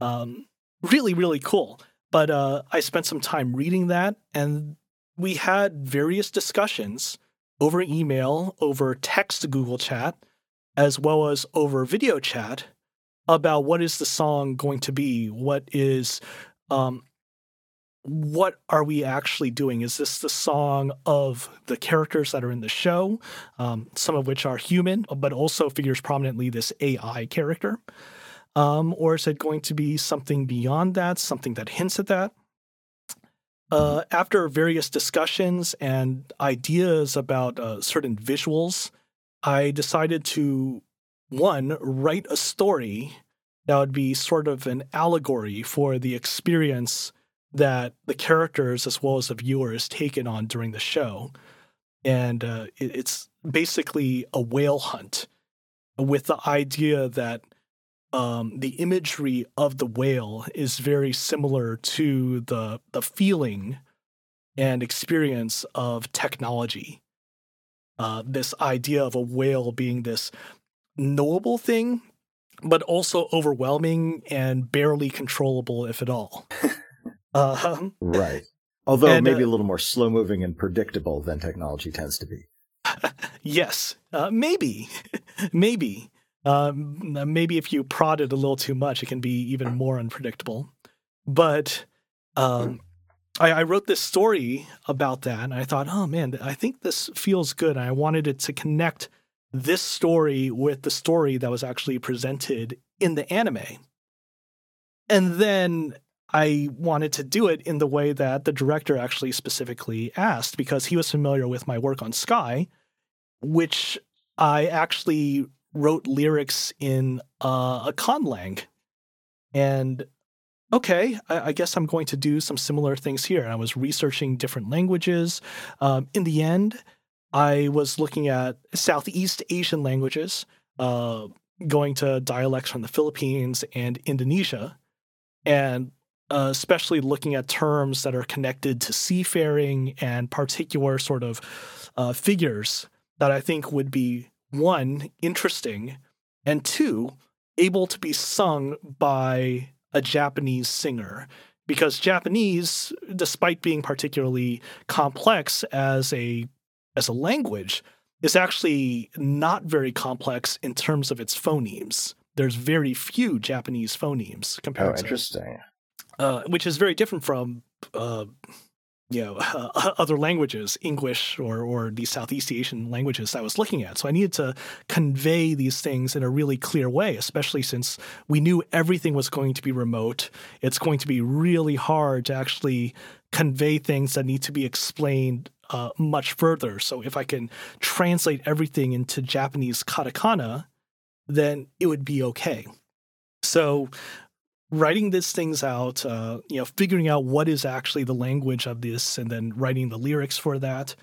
Um, really, really cool. But uh, I spent some time reading that, and we had various discussions over email, over text Google Chat, as well as over video chat about what is the song going to be, what is um, what are we actually doing? Is this the song of the characters that are in the show, um, some of which are human, but also figures prominently this AI character? Um, or is it going to be something beyond that, something that hints at that? Uh, after various discussions and ideas about uh, certain visuals, I decided to, one, write a story that would be sort of an allegory for the experience that the characters as well as the viewers take it on during the show. And uh, it, it's basically a whale hunt with the idea that um, the imagery of the whale is very similar to the the feeling and experience of technology. Uh, this idea of a whale being this knowable thing, but also overwhelming and barely controllable, if at all. *laughs* Uh, right. Although and, maybe uh, a little more slow moving and predictable than technology tends to be. *laughs* yes, uh, maybe, *laughs* maybe, um, maybe if you prod it a little too much, it can be even more unpredictable. But um, I, I, wrote this story about that, and I thought, oh man, I think this feels good. And I wanted it to connect this story with the story that was actually presented in the anime. And then I wanted to do it in the way that the director actually specifically asked because he was familiar with my work on Sky, which I actually wrote lyrics in uh, a conlang. And okay, I, I, guess I'm going to do some similar things here. And I was researching different languages. Um, in the end, I was looking at Southeast Asian languages, uh, going to dialects from the Philippines and Indonesia. And uh, especially looking at terms that are connected to seafaring and particular sort of uh, figures that I think would be one, interesting, and two, able to be sung by a Japanese singer. Because Japanese, despite being particularly complex as a as a language, is actually not very complex in terms of its phonemes. There's very few Japanese phonemes compared. Oh, interesting. Uh, which is very different from uh, you know uh, *laughs* other languages, English or or these Southeast Asian languages I was looking at. So I needed to convey these things in a really clear way, especially since we knew everything was going to be remote. It's going to be really hard to actually convey things that need to be explained uh, much further. So if I can translate everything into Japanese katakana, then it would be okay. So writing these things out, uh, you know, figuring out what is actually the language of this, and then writing the lyrics for that,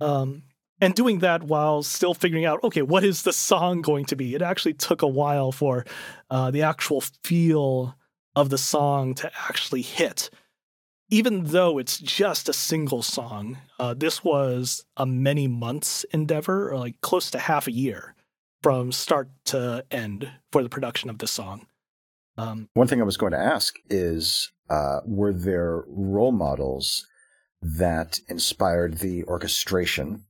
um, and doing that while still figuring out, okay, what is the song going to be? It actually took a while for uh, the actual feel of the song to actually hit. Even though it's just a single song, uh, this was a many months endeavor, or like close to half a year from start to end for the production of this song. Um, One thing I was going to ask is uh, were there role models that inspired the orchestration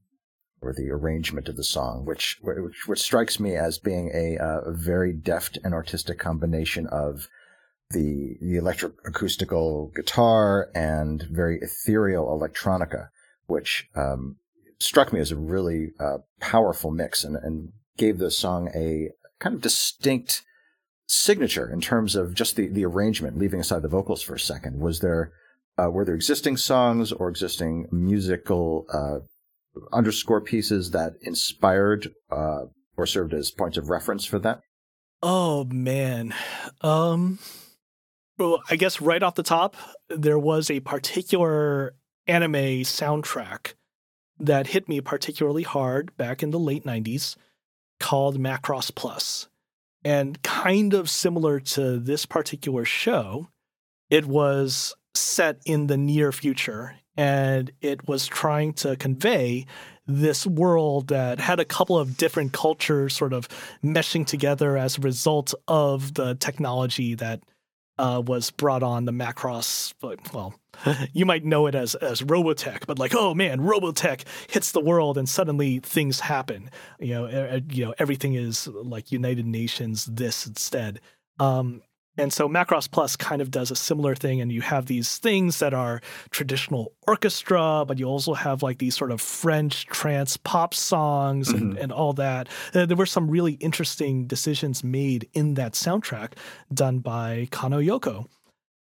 or the arrangement of the song, which which, which strikes me as being a, a very deft and artistic combination of the the electric acoustical guitar and very ethereal electronica, which um, struck me as a really uh, powerful mix and, and gave the song a kind of distinct signature in terms of just the, the arrangement, leaving aside the vocals for a second? Was there, uh, were there existing songs or existing musical uh, underscore pieces that inspired uh, or served as points of reference for that? Oh man. Um well, I guess right off the top, there was a particular anime soundtrack that hit me particularly hard back in the late 90s called Macross Plus. And kind of similar to this particular show, it was set in the near future, and it was trying to convey this world that had a couple of different cultures sort of meshing together as a result of the technology that uh, was brought on the Macross. Well, *laughs* you might know it as as Robotech, but like, oh man, Robotech hits the world and suddenly things happen. You know, you know, everything is like United Nations this instead. Um, and so Macross Plus kind of does a similar thing, and you have these things that are traditional orchestra, but you also have like these sort of French trance pop songs mm-hmm. and, and all that. Uh, there were some really interesting decisions made in that soundtrack done by Kanno Yoko.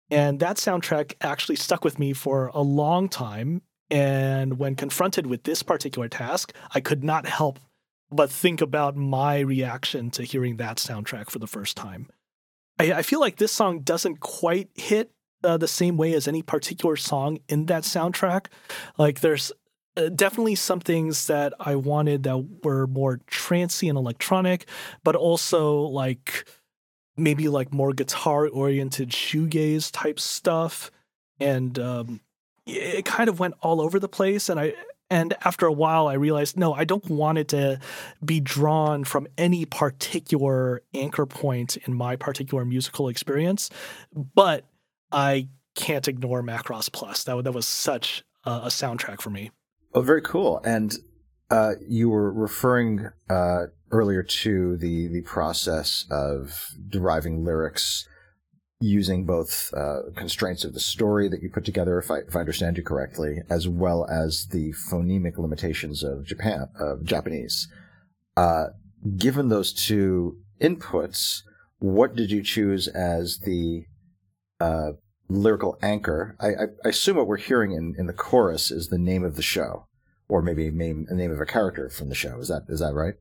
And that soundtrack actually stuck with me for a long time. And when confronted with this particular task, I could not help but think about my reaction to hearing that soundtrack for the first time. I, I feel like this song doesn't quite hit uh, the same way as any particular song in that soundtrack. Like there's uh, definitely some things that I wanted that were more trancy and electronic, but also like maybe like more guitar oriented shoegaze type stuff. And um, it kind of went all over the place. And I and after a while, I realized, no, I don't want it to be drawn from any particular anchor point in my particular musical experience. But I can't ignore Macross Plus. That, that was such a, a soundtrack for me. Oh, very cool. And uh, you were referring uh, earlier to the the process of deriving lyrics using both uh, constraints of the story that you put together, if I, if I understand you correctly, as well as the phonemic limitations of Japan of Japanese. Uh, given those two inputs, what did you choose as the uh, lyrical anchor? I, I, I, assume what we're hearing in, in the chorus is the name of the show, or maybe name a name of a character from the show. Is that is that right?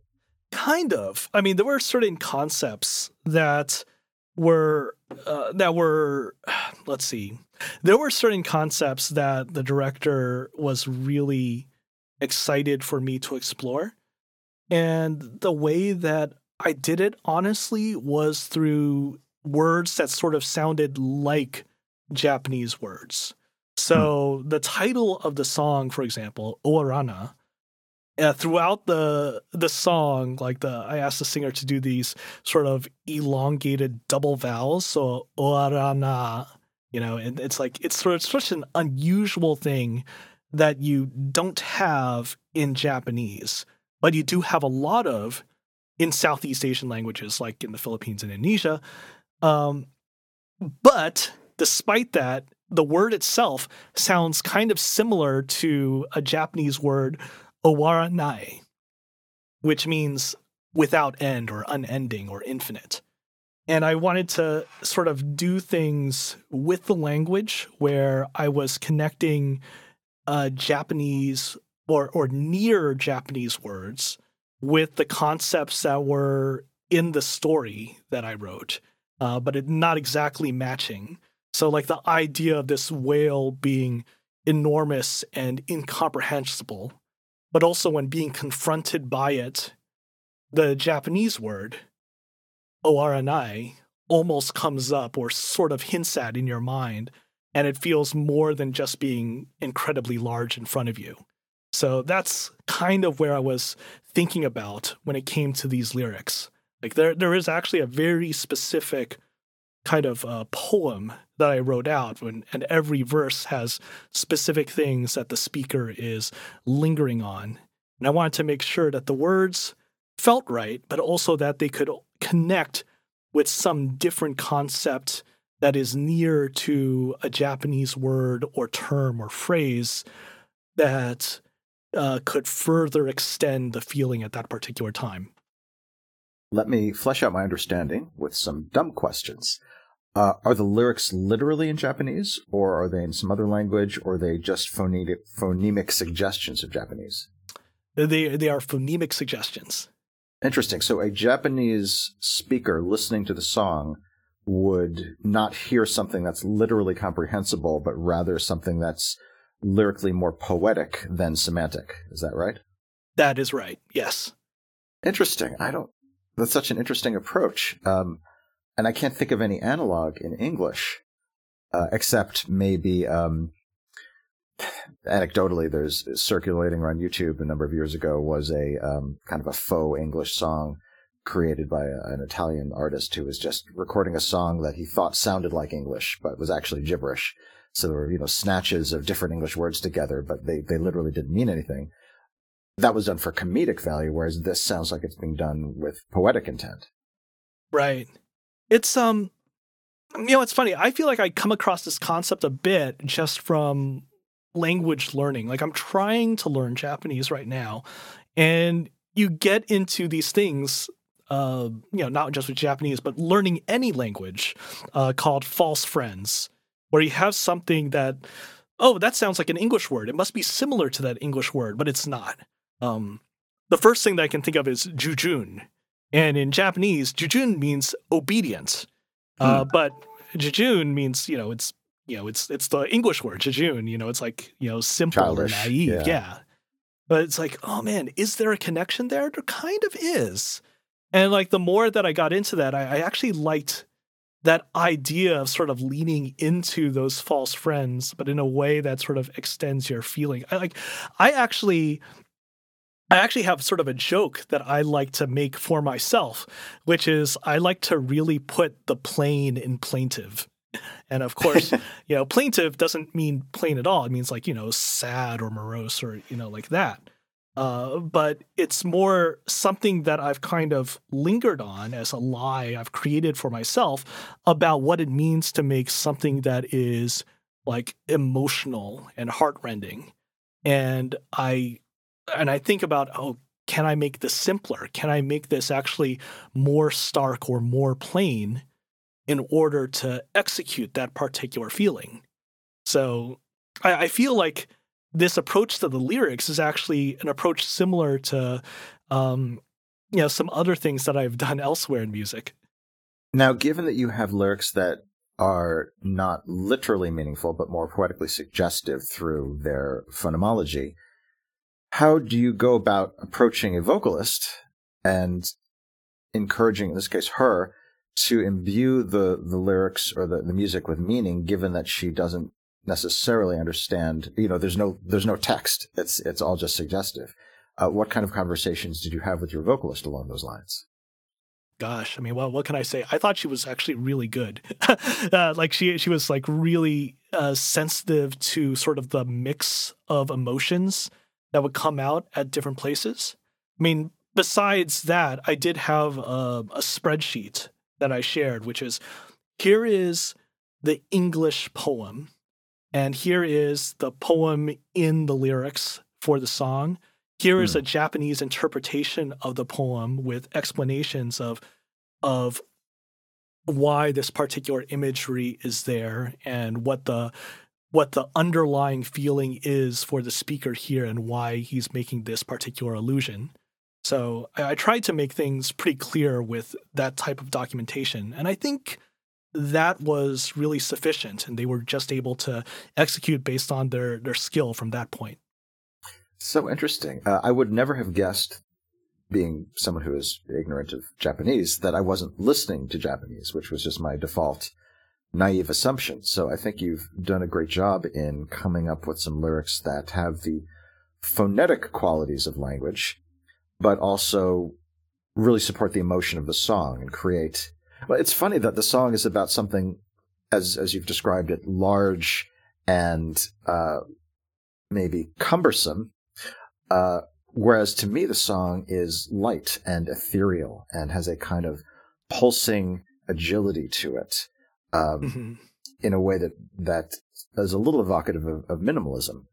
Kind of. I mean, there were certain concepts that were uh, that were *sighs* let's see there were certain concepts that the director was really excited for me to explore and the way that i did it honestly was through words that sort of sounded like japanese words so hmm. the title of the song for example oarana uh, throughout the the song, like the I asked the singer to do these sort of elongated double vowels, so oarana, you know, and it's like it's sort of such an unusual thing that you don't have in Japanese, but you do have a lot of in Southeast Asian languages, like in the Philippines and Indonesia. Um, but despite that, the word itself sounds kind of similar to a Japanese word Owaranai, which means without end or unending or infinite. And I wanted to sort of do things with the language where I was connecting uh, Japanese or, or near Japanese words with the concepts that were in the story that I wrote, uh, but it not exactly matching. So, like the idea of this whale being enormous and incomprehensible but also when being confronted by it, the Japanese word, owaranai, almost comes up or sort of hints at in your mind, and it feels more than just being incredibly large in front of you. So that's kind of where I was thinking about when it came to these lyrics. Like there, there is actually a very specific kind of a poem that I wrote out, when, and every verse has specific things that the speaker is lingering on. And I wanted to make sure that the words felt right, but also that they could connect with some different concept that is near to a Japanese word or term or phrase that uh, could further extend the feeling at that particular time. Let me flesh out my understanding with some dumb questions. Uh, are the lyrics literally in Japanese, or are they in some other language, or are they just phonetic, phonemic suggestions of Japanese? They they are phonemic suggestions. Interesting. So a Japanese speaker listening to the song would not hear something that's literally comprehensible, but rather something that's lyrically more poetic than semantic. Is that right? That is right. Yes. Interesting. I don't. That's such an interesting approach. Um, and I can't think of any analog in English uh, except maybe um, anecdotally, there's circulating around YouTube a number of years ago was a um, kind of a faux English song created by a, an Italian artist who was just recording a song that he thought sounded like English but was actually gibberish. So there were you know snatches of different English words together, but they they literally didn't mean anything. That was done for comedic value, whereas this sounds like it's being done with poetic intent. Right. It's um you know, it's funny. I feel like I come across this concept a bit just from language learning. Like I'm trying to learn Japanese right now, and you get into these things. Uh, you know, not just with Japanese, but learning any language uh, called false friends, where you have something that, oh, that sounds like an English word. It must be similar to that English word, but it's not. Um, the first thing that I can think of is jujun, and in Japanese, jujun means obedience. Uh, hmm. but jejune means, you know, it's you know, it's it's the English word jejune. You know, it's like you know, simple Childish, or naive. Yeah. yeah. But it's like, oh man, is there a connection there? There kind of is. And like the more that I got into that, I, I actually liked that idea of sort of leaning into those false friends, but in a way that sort of extends your feeling. I like I actually I actually have sort of a joke that I like to make for myself, which is I like to really put the plain in plaintive. And of course, *laughs* you know, plaintive doesn't mean plain at all. It means like, you know, sad or morose or, you know, like that. Uh, but it's more something that I've kind of lingered on as a lie I've created for myself about what it means to make something that is like emotional and heartrending. And I and I think about, oh, can I make this simpler? Can I make this actually more stark or more plain in order to execute that particular feeling? So I, I feel like this approach to the lyrics is actually an approach similar to, um, you know, some other things that I've *laughs* done elsewhere in music. Now, given that you have lyrics that are not literally meaningful, but more poetically suggestive through their phenomenology, how do you go about approaching a vocalist and encouraging, in this case, her to imbue the, the lyrics or the, the music with meaning, given that she doesn't necessarily understand, you know, there's no, there's no text. It's, it's all just suggestive. Uh, what kind of conversations did you have with your vocalist along those lines? Gosh, I mean, well, what can I say? I thought she was actually really good. *laughs* uh, like she, she was like really uh, sensitive to sort of the mix of emotions that would come out at different places. I mean, besides that, I did have a, a spreadsheet that I shared, which is here is the English poem, and here is the poem in the lyrics for the song. Here is mm. a Japanese interpretation of the poem with explanations of of why this particular imagery is there and what the what the underlying feeling is for the speaker here and why he's making this particular allusion. So I, I tried to make things pretty clear with that type of documentation. And I think that was really sufficient and they were just able to execute based on their, their skill from that point. So interesting. Uh, I would never have guessed, being someone who is ignorant of Japanese, that I wasn't listening to Japanese, which was just my default naive assumptions. So I think you've done a great job in coming up with some lyrics that have the phonetic qualities of language, but also really support the emotion of the song and create. Well, it's funny that the song is about something, as as you've described it, large and uh, maybe cumbersome. Uh, whereas to me, the song is light and ethereal and has a kind of pulsing agility to it um, mm-hmm. in a way that that is a little evocative of, of minimalism.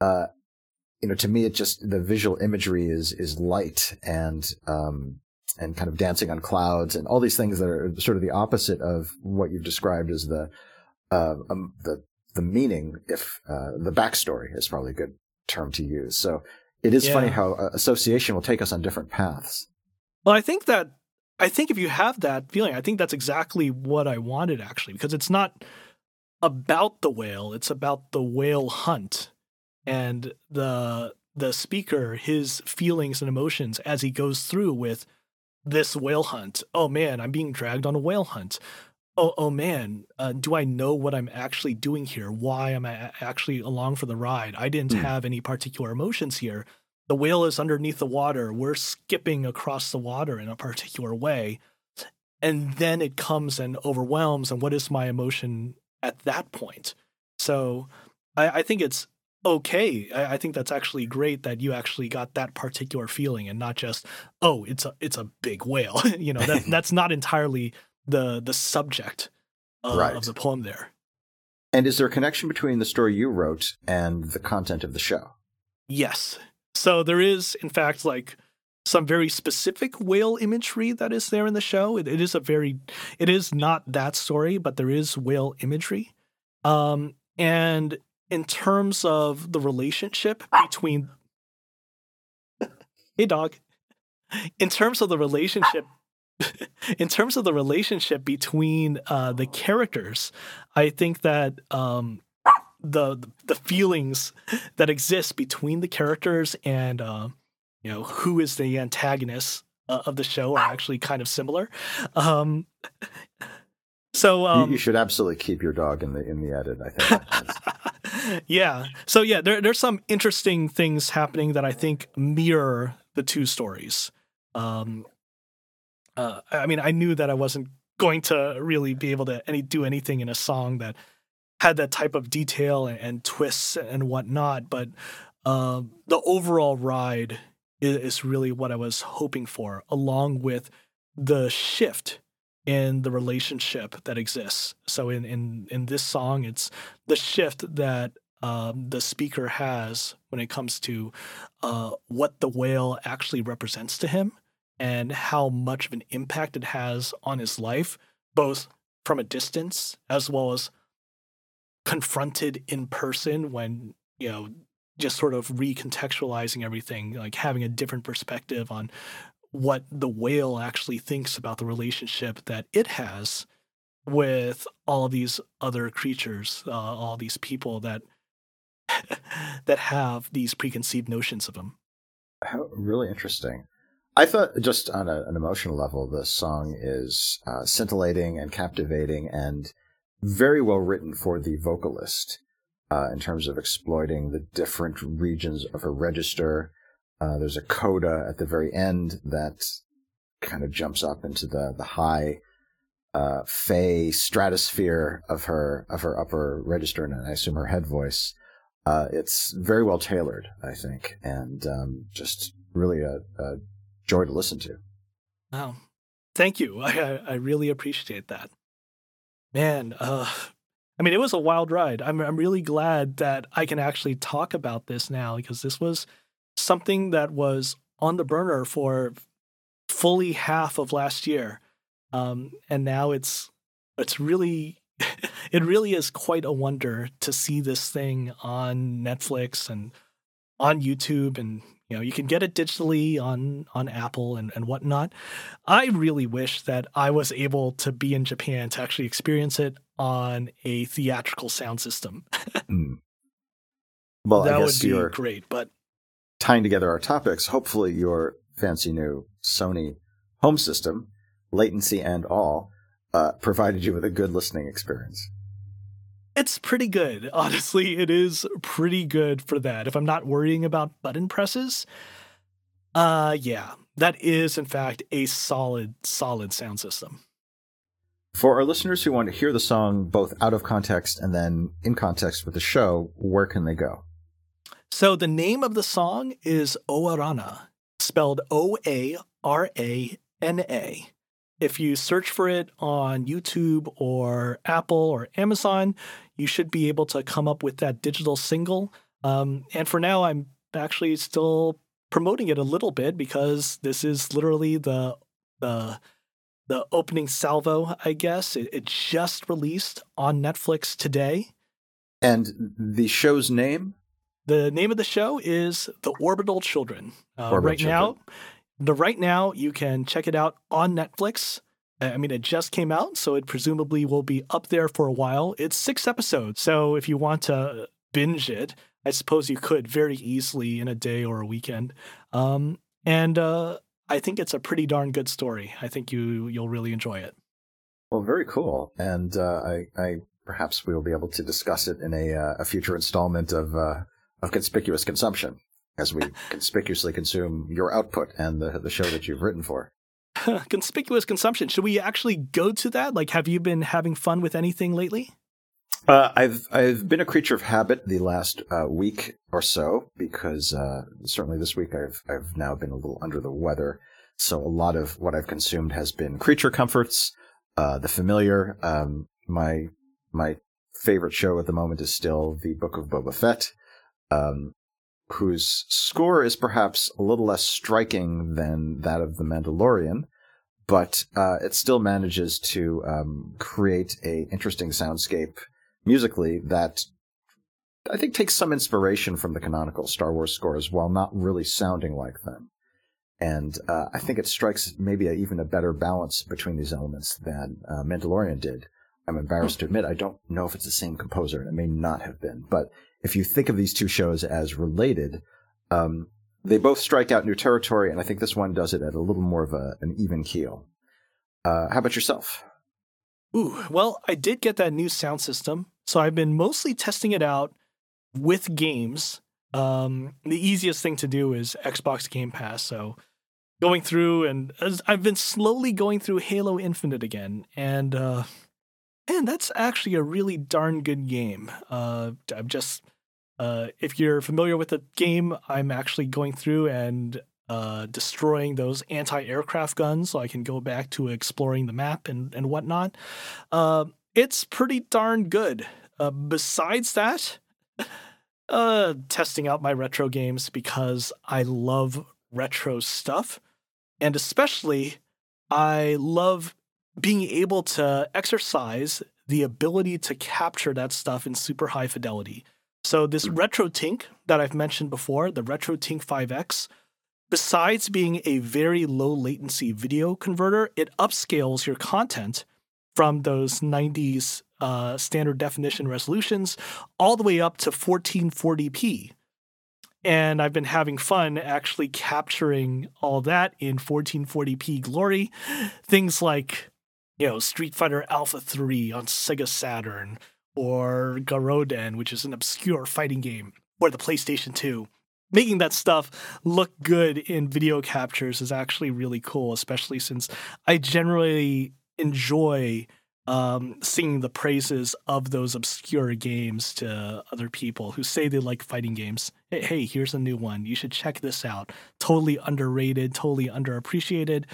Uh, you know, to me, it just the visual imagery is is light and um, and kind of dancing on clouds and all these things that are sort of the opposite of what you've described as the uh, um, the the meaning. If uh, the backstory is probably a good term to use. So it is yeah. funny how uh, association will take us on different paths. Well, I think that I think if you have that feeling, I think that's exactly what I wanted actually, because it's not about the whale, it's about the whale hunt and the the speaker, his feelings and emotions as he goes through with this whale hunt. Oh man, I'm being dragged on a whale hunt. oh, oh man, uh, do I know what I'm actually doing here? Why am I actually along for the ride? I didn't mm. have any particular emotions here. The whale is underneath the water. We're skipping across the water in a particular way. And then it comes and overwhelms. And what is my emotion at that point? So I, I think it's okay. I, I, think that's actually great that you actually got that particular feeling and not just, oh, it's a it's a big whale. *laughs* you know, that *laughs* that's not entirely the the subject of, right. of the poem there. And is there a connection between the story you wrote and the content of the show? Yes. So there is, in fact, like some very specific whale imagery that is there in the show. it, it is a very, it is not that story, but there is whale imagery. Um, and in terms of the relationship between, *laughs* hey dog, in terms of the relationship *laughs* in terms of the relationship between uh, the characters, I think that um, the the feelings that exist between the characters and uh, you know who is the antagonist uh, of the show are actually kind of similar. Um, so um, you, should absolutely keep your dog in the in the edit. I think. *laughs* yeah. So yeah, there, there's some interesting things happening that I think mirror the two stories. Um, uh, I mean, I knew that I wasn't going to really be able to any do anything in a song that had that type of detail and, and twists and whatnot, but uh, the overall ride is, is really what I was hoping for, along with the shift in the relationship that exists. So in in in this song, it's the shift that um, the speaker has when it comes to uh, what the whale actually represents to him and how much of an impact it has on his life, both from a distance as well as confronted in person when, you know, just sort of recontextualizing everything, like having a different perspective on what the whale actually thinks about the relationship that it has with all these other creatures, uh, all these people that *laughs* that have these preconceived notions of them How really interesting. I thought just on a, an emotional level, the song is uh, scintillating and captivating and very well written for the vocalist uh, in terms of exploiting the different regions of her register. Uh, there's a coda at the very end that kind of jumps up into the the high uh, fey stratosphere of her of her upper register and I assume her head voice. Uh, it's very well tailored, I think, and um, just really a, a joy to listen to. Wow. Thank you. I, I really appreciate that. Man, uh, I mean, it was a wild ride. I'm, I'm really glad that I can actually talk about this now because this was something that was on the burner for fully half of last year. Um, and now it's, it's really, *laughs* it really is quite a wonder to see this thing on Netflix and on YouTube and you know, you can get it digitally on on Apple and, and whatnot. I really wish that I was able to be in Japan to actually experience it on a theatrical sound system. *laughs* mm. Well, that would be great. But tying together our topics, hopefully your fancy new Sony home system, latency and all, uh, provided you with a good listening experience. It's pretty good. *laughs* Honestly, it is pretty good for that. If I'm not worrying about button presses, uh yeah, that is in fact a solid solid sound system. For our listeners who want to hear the song both out of context and then in context with the show, where can they go? So the name of the song is Oarana, spelled O A R A N A. If you search for it on YouTube or Apple or Amazon, you should be able to come up with that digital single. Um, and for now, I'm actually still promoting it a little bit because this is literally the the the opening salvo, I guess. It, it just released on Netflix today. And the show's name? The name of the show is The Orbital Children. Uh, Orbital right Children. now, the right now you can check it out on Netflix. I mean, it just came out, so it presumably will be up there for a while. It's six episodes, so if you want to binge it, I suppose you could very easily in a day or a weekend. Um, and uh, I think it's a pretty darn good story. I think you you'll really enjoy it. Well, very cool. And uh, I, I perhaps we will be able to discuss it in a, uh, a future installment of uh, of conspicuous consumption as we conspicuously consume your output and the the show that you've written for. *laughs* conspicuous consumption. Should we actually go to that? Like, have you been having fun with anything lately? Uh, I've I've been a creature of habit the last uh, week or so because uh, certainly this week I've I've now been a little under the weather, so a lot of what I've consumed has been creature comforts, uh, the familiar. Um, my my favorite show at the moment is still the Book of Boba Fett, um, whose score is perhaps a little less striking than that of The Mandalorian, but uh, it still manages to um, create a interesting soundscape musically that I think takes some inspiration from the canonical Star Wars scores while not really sounding like them. And uh, I think it strikes maybe a, even a better balance between these elements than uh, Mandalorian did. I'm embarrassed to admit I don't know if it's the same composer, it may not have been. But if you think of these two shows as related, um, they both strike out new territory, and I think this one does it at a little more of a, an even keel. Uh, how about yourself? Ooh, well, I did get that new sound system, so I've been mostly testing it out with games. Um, the easiest thing to do is Xbox Game Pass, so going through and I've been slowly going through Halo Infinite again, and uh, man, that's actually a really darn good game. Uh, I'm just uh, if you're familiar with the game, I'm actually going through and uh, destroying those anti-aircraft guns, so I can go back to exploring the map and and whatnot. Uh, it's pretty darn good. Uh, besides that, *laughs* uh, testing out my retro games because I love retro stuff, and especially I love being able to exercise the ability to capture that stuff in super high fidelity. So this RetroTink that I've mentioned before, the RetroTink 5X, besides being a very low latency video converter, it upscales your content from those 90s uh, standard definition resolutions all the way up to 1440p. And I've been having fun actually capturing all that in 1440p glory. Things like, you know, Street Fighter Alpha 3 on Sega Saturn, or Garoden, which is an obscure fighting game, or the PlayStation 2 making that stuff look good in video captures is actually really cool, especially since I generally enjoy um, singing the praises of those obscure games to other people who say they like fighting games. Hey, hey, here's a new one. You should check this out. Totally underrated, totally underappreciated.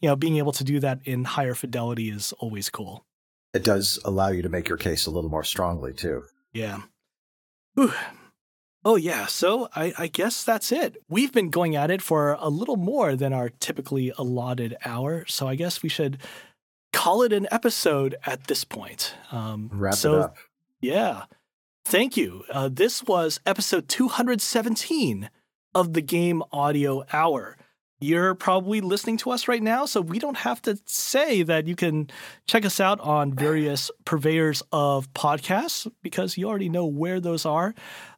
You know, being able to do that in higher fidelity is always cool. It does allow you to make your case a little more strongly, too. Yeah. Whew. Oh, yeah. So I, I, guess that's it. We've been going at it for a little more than our typically allotted hour. So I guess we should call it an episode at this point. Um, Wrap so, it up. Yeah. Thank you. Uh, this was episode 217 of the Game Audio Hour. You're probably listening to us right now, so we don't have to say that you can check us out on various purveyors of podcasts because you already know where those are.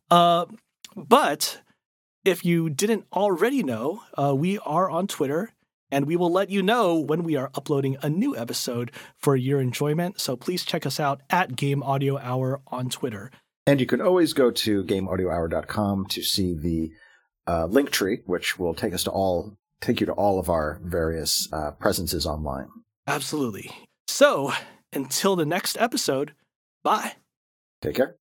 Uh, but if you didn't already know, uh, we are on Twitter and we will let you know when we are uploading a new episode for your enjoyment. So please check us out at Game Audio Hour on Twitter. And you can always go to gameaudiohour.com to see the uh, link tree, which will take us to all take you to all of our various uh, presences online. Absolutely. So until the next episode, bye. Take care.